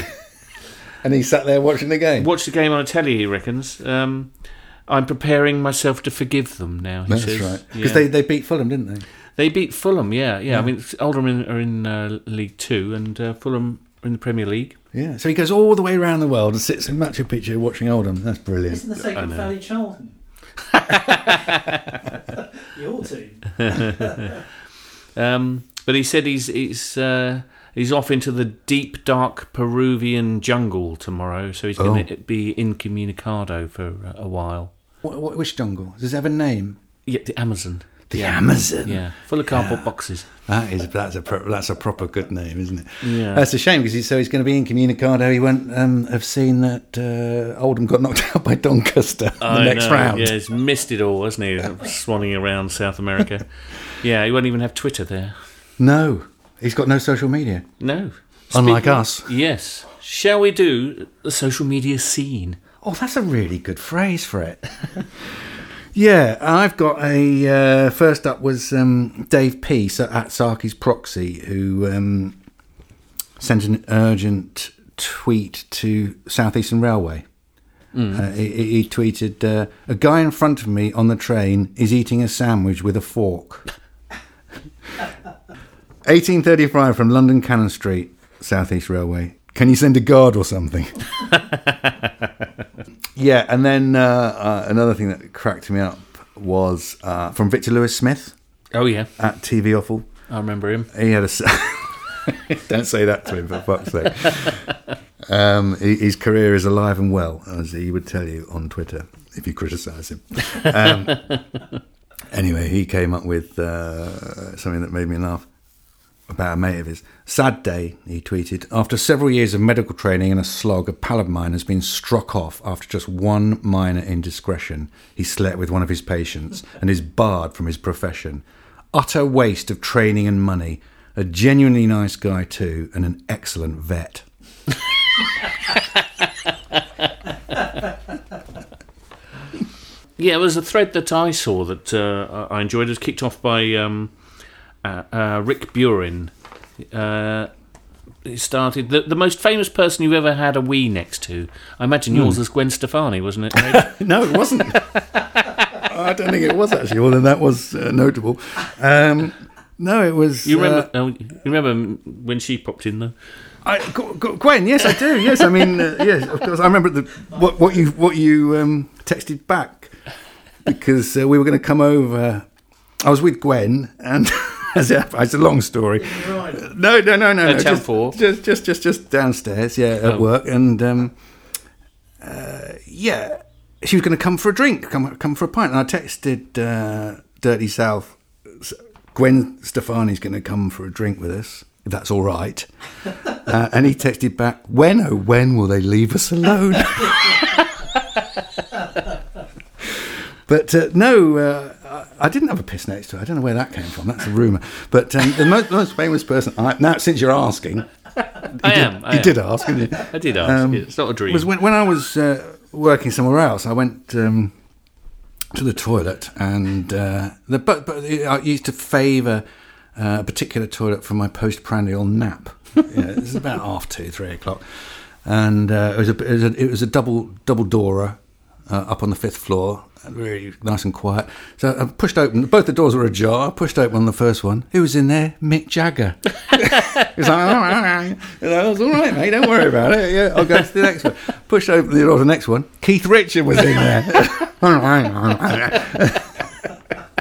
And he sat there watching the game. Watch the game on a telly, he reckons. Um, I'm preparing myself to forgive them now. He That's says. right. Because Yeah. they, they beat Fulham, didn't they? They beat Fulham, yeah, yeah. I mean, Oldham are in uh, League Two, and uh, Fulham are in the Premier League. Yeah. So he goes all the way around the world and sits in Machu Picchu watching Oldham. That's brilliant. Isn't the Sacred know. Valley Charlton? Your team. Um, but he said he's he's uh, he's off into the deep, dark Peruvian jungle tomorrow, so he's going to be incommunicado for uh, a while. What, what, which jungle? Does it have a name? Yeah, the Amazon. The Amazon. Yeah, full of cardboard boxes. That is that's a pro- that's a proper good name, isn't it? Yeah. That's a shame because he's, so he's going to be incommunicado. He won't um, have seen that uh, Oldham got knocked out by Doncaster in the I next know, round. Yeah, he's missed it all, hasn't he? Swanning around South America. yeah, he won't even have Twitter there. No, he's got no social media. No. Unlike Speaking- us. Yes. Shall we do the social media scene? Oh, that's a really good phrase for it. yeah, I've got a. Uh, first up was um, Dave P. so at Sarki's Proxy, who um, sent an urgent tweet to Southeastern Railway. Uh, he, he he tweeted, uh, "A guy in front of me on the train is eating a sandwich with a fork." 1835 from London Cannon Street, Southeast Railway. Can you send a guard or something? Yeah, and then uh, uh, another thing that cracked me up was uh, from Victor Lewis Smith Oh, yeah. at TV Awful. I remember him. He had a. Don't say that to him, for fuck's sake. Um, his career is alive and well, as he would tell you on Twitter if you criticise him. Um, anyway, he came up with uh, something that made me laugh about a mate of his. Sad day, he tweeted. After several years of medical training and a slog, a pal of mine has been struck off after just one minor indiscretion. He slept with one of his patients and is barred from his profession. Utter waste of training and money. A genuinely nice guy, too, and an excellent vet. Yeah, it was a thread that I saw that uh, I enjoyed. It was kicked off by um, uh, uh, Rick Burin. Uh, it started the, the most famous person you've ever had a wee next to. I imagine yours was Gwen Stefani, wasn't it? No, it wasn't. I don't think it was actually, although that was uh, notable. Um, no, it was. you uh, remember? oh, you remember when she popped in though? I, Gwen, yes, I do. Yes, I mean, uh, yes, of course. I remember the what, what you what you um, texted back because uh, we were going to come over. I was with Gwen, and as it happened- it's a long story. No, no, no, no, no. Just, just, just, just, just downstairs. Yeah, at Oh. work, and um, uh, yeah, she was going to come for a drink, come come for a pint, and I texted uh, Dirty South. Gwen Stefani's going to come for a drink with us, if that's all right. Uh, and he texted back, When, oh, when will they leave us alone? but uh, no, uh, I I didn't have a piss next to her. I don't know where that came from. That's a rumour. But um, the most, most famous person, I, now since you're asking, I did, am. I you am. did ask, didn't you? I did ask. Um, it's not a dream. was when, when I was uh, working somewhere else. I went um, to the toilet, and uh, the but, but I used to favour uh, a particular toilet for my postprandial nap. yeah, it was about half two, three o'clock, and uh, it was a it was a, it was a double double doorer uh, up on the fifth floor. Really nice and quiet. So I pushed open. Both the doors were ajar. I pushed open the first one. Who was in there? Mick Jagger. He was like, all right. You know, it's all right, mate. Don't worry about it. Yeah, I'll go to the next one. Push open the door to the next one. Keith Richard was in there.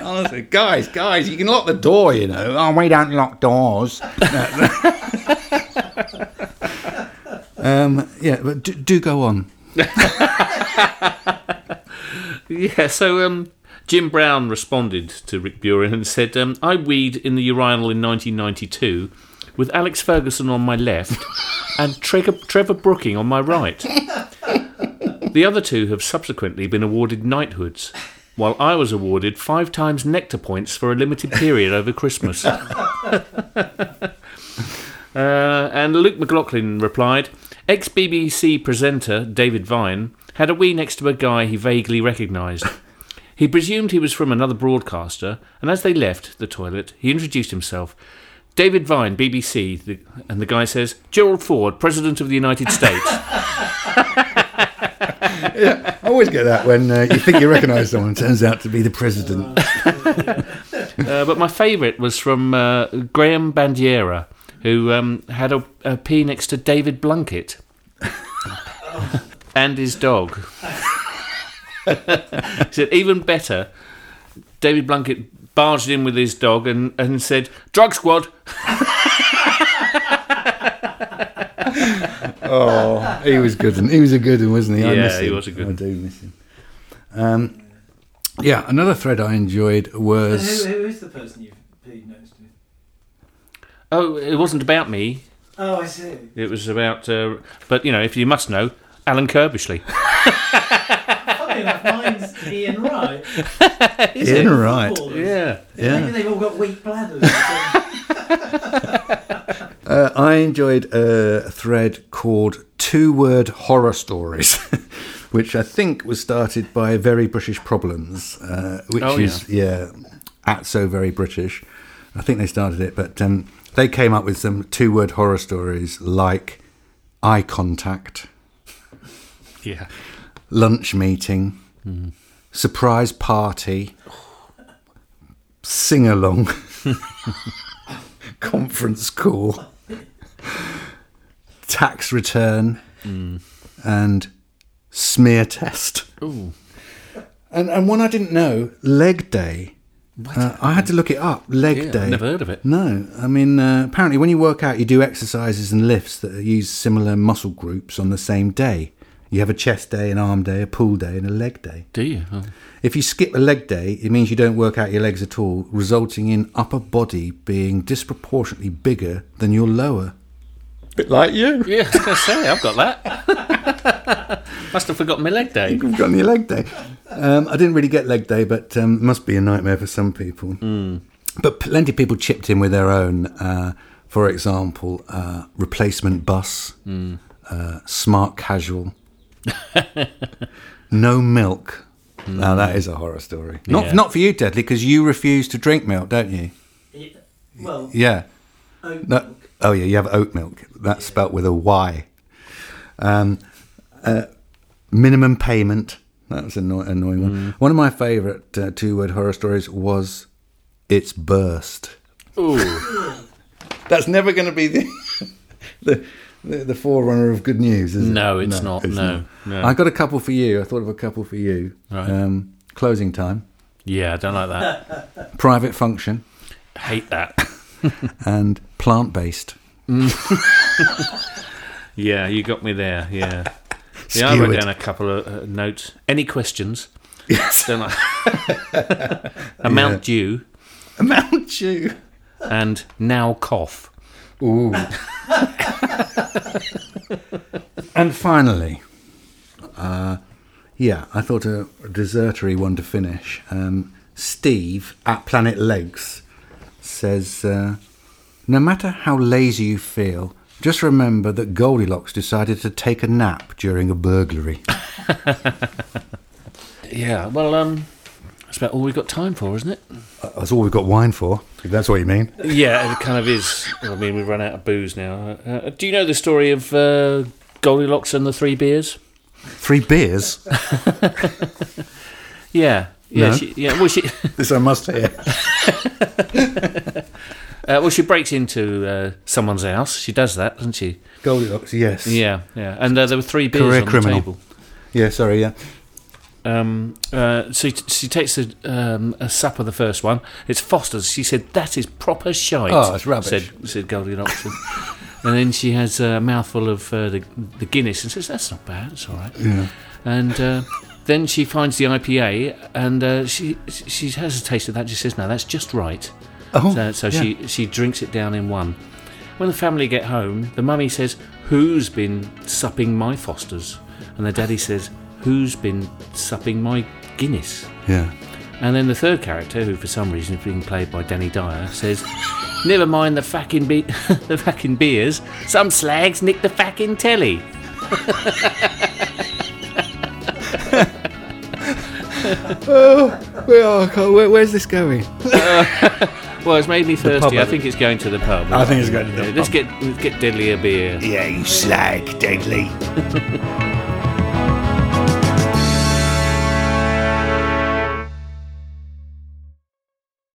Honestly, guys, guys, you can lock the door, you know. Oh, we don't lock doors. um, yeah, but do, do go on. Yeah, so um, Jim Brown responded to Rick Burin and said, um, I weed in the urinal in 1992 with Alex Ferguson on my left and Trevor, Trevor Brooking on my right. The other two have subsequently been awarded knighthoods, while I was awarded five times nectar points for a limited period over Christmas. Uh, and Luke McLaughlin replied, ex BBC presenter David Vine had a wee next to a guy he vaguely recognised. He presumed he was from another broadcaster, and as they left the toilet, he introduced himself. David Vine, BBC, the, and the guy says, Gerald Ford, President of the United States. yeah, I always get that when uh, you think you recognise someone, turns out to be the president. Uh, but my favourite was from uh, Graham Bandiera, who um, had a, a pee next to David Blunkett and his dog. he said, even better, David Blunkett barged in with his dog and, and said, Drug Squad. Oh, he was good. And he was a good one, wasn't he? I Yeah, miss he was a good one. I do miss him. Um, yeah, another thread I enjoyed Who, was who is the person you've peed next to? Oh, it wasn't about me. Oh, I see. It was about, uh, but you know, if you must know, Alan Curbishley. Funny enough, mine's Ian Wright. Ian Wright. Footballers. Yeah. Yeah. Maybe they've all got weak bladders. Uh, I enjoyed a thread called Two Word Horror Stories, which I think was started by Very British Problems, uh, which Oh, is, yeah. at So Very British. I think they started it, but um, they came up with some two word horror stories like Eye Contact, Yeah. Lunch Meeting, Surprise Party, Sing Along, Conference Call, Tax Return, and Smear Test. Ooh. And, and one I didn't know, Leg Day. Uh, I had to look it up. Leg Yeah, Day. Never heard of it. No, I mean, uh, apparently, when you work out, you do exercises and lifts that use similar muscle groups on the same day. You have a chest day, an arm day, a pull day, and a leg day. Do you? Oh. If you skip a leg day, it means you don't work out your legs at all, resulting in upper body being disproportionately bigger than your lower. Bit like you. Yeah, I was going to say, I've got that. Must have forgotten my leg day. You've got your leg day. Um, I didn't really get leg day, but um, must be a nightmare for some people. But plenty of people chipped in with their own. Uh, for example, uh, replacement bus, uh, smart casual, no milk. Now that is a horror story. Not Yeah. not for you, Deadly, because you refuse to drink milk, don't you? well, Yeah. oat No, milk. oh yeah, you have oat milk. That's spelt with a Y. Um, uh, minimum payment. That was an annoy- annoying one. One of my favourite uh, two-word horror stories was "It's burst." Ooh. That's never going to be the, the the the forerunner of good news, is it? No, it's not. No, no. I got a couple for you. I thought of a couple for you. Right. Um, closing time, Yeah, I don't like that. private function, Hate that. and plant-based. Yeah, you got me there. Yeah. Yeah, I wrote down a couple of uh, notes. Any questions? Yes, Don't I? Amount due amount due. and now cough. Ooh. and finally, uh, yeah, I thought a, a desertery one to finish. Um, Steve at Planet Legs says, uh, "No matter how lazy you feel, just remember that Goldilocks decided to take a nap during a burglary." Yeah, well, um, that's about all we've got time for, isn't it? That's all we've got wine for, if that's what you mean. Yeah, it kind of is. I mean, we've run out of booze now. Uh, do you know the story of uh, Goldilocks and the three beers? Three beers. Yeah. Yeah, No. she, yeah. Well, she, this I must hear. Uh, well, she breaks into uh, someone's house. She does that, doesn't she? Goldilocks, yes. Yeah, yeah. And uh, there were three beers Career on criminal. the table. Yeah, sorry, yeah. Um, uh, so she, she takes a, um, a sup of the first one. It's Foster's. She said, "That is proper shite." Oh, it's rubbish. Said, said Goldilocks. and, and then she has a mouthful of uh, the, the Guinness and says, "That's not bad. It's all right." Yeah. And uh, then she finds the IPA and uh, she she has a taste of that. She says, "No, that's just right." Oh, So, so yeah. she she drinks it down in one. When the family get home, the mummy says, "Who's been supping my Fosters?" And the daddy says, "Who's been supping my Guinness?" Yeah. And then the third character, who for some reason is being played by Danny Dyer, says, "Never mind the fucking be- the fucking beers. Some slags nick the fucking telly." oh, well, where's this going? Well, it's made me thirsty. I I think it's going to the pub. I think it's going to the Yeah, Let's pub. get let's get Deadly a beer. Yeah, you slag, deadly.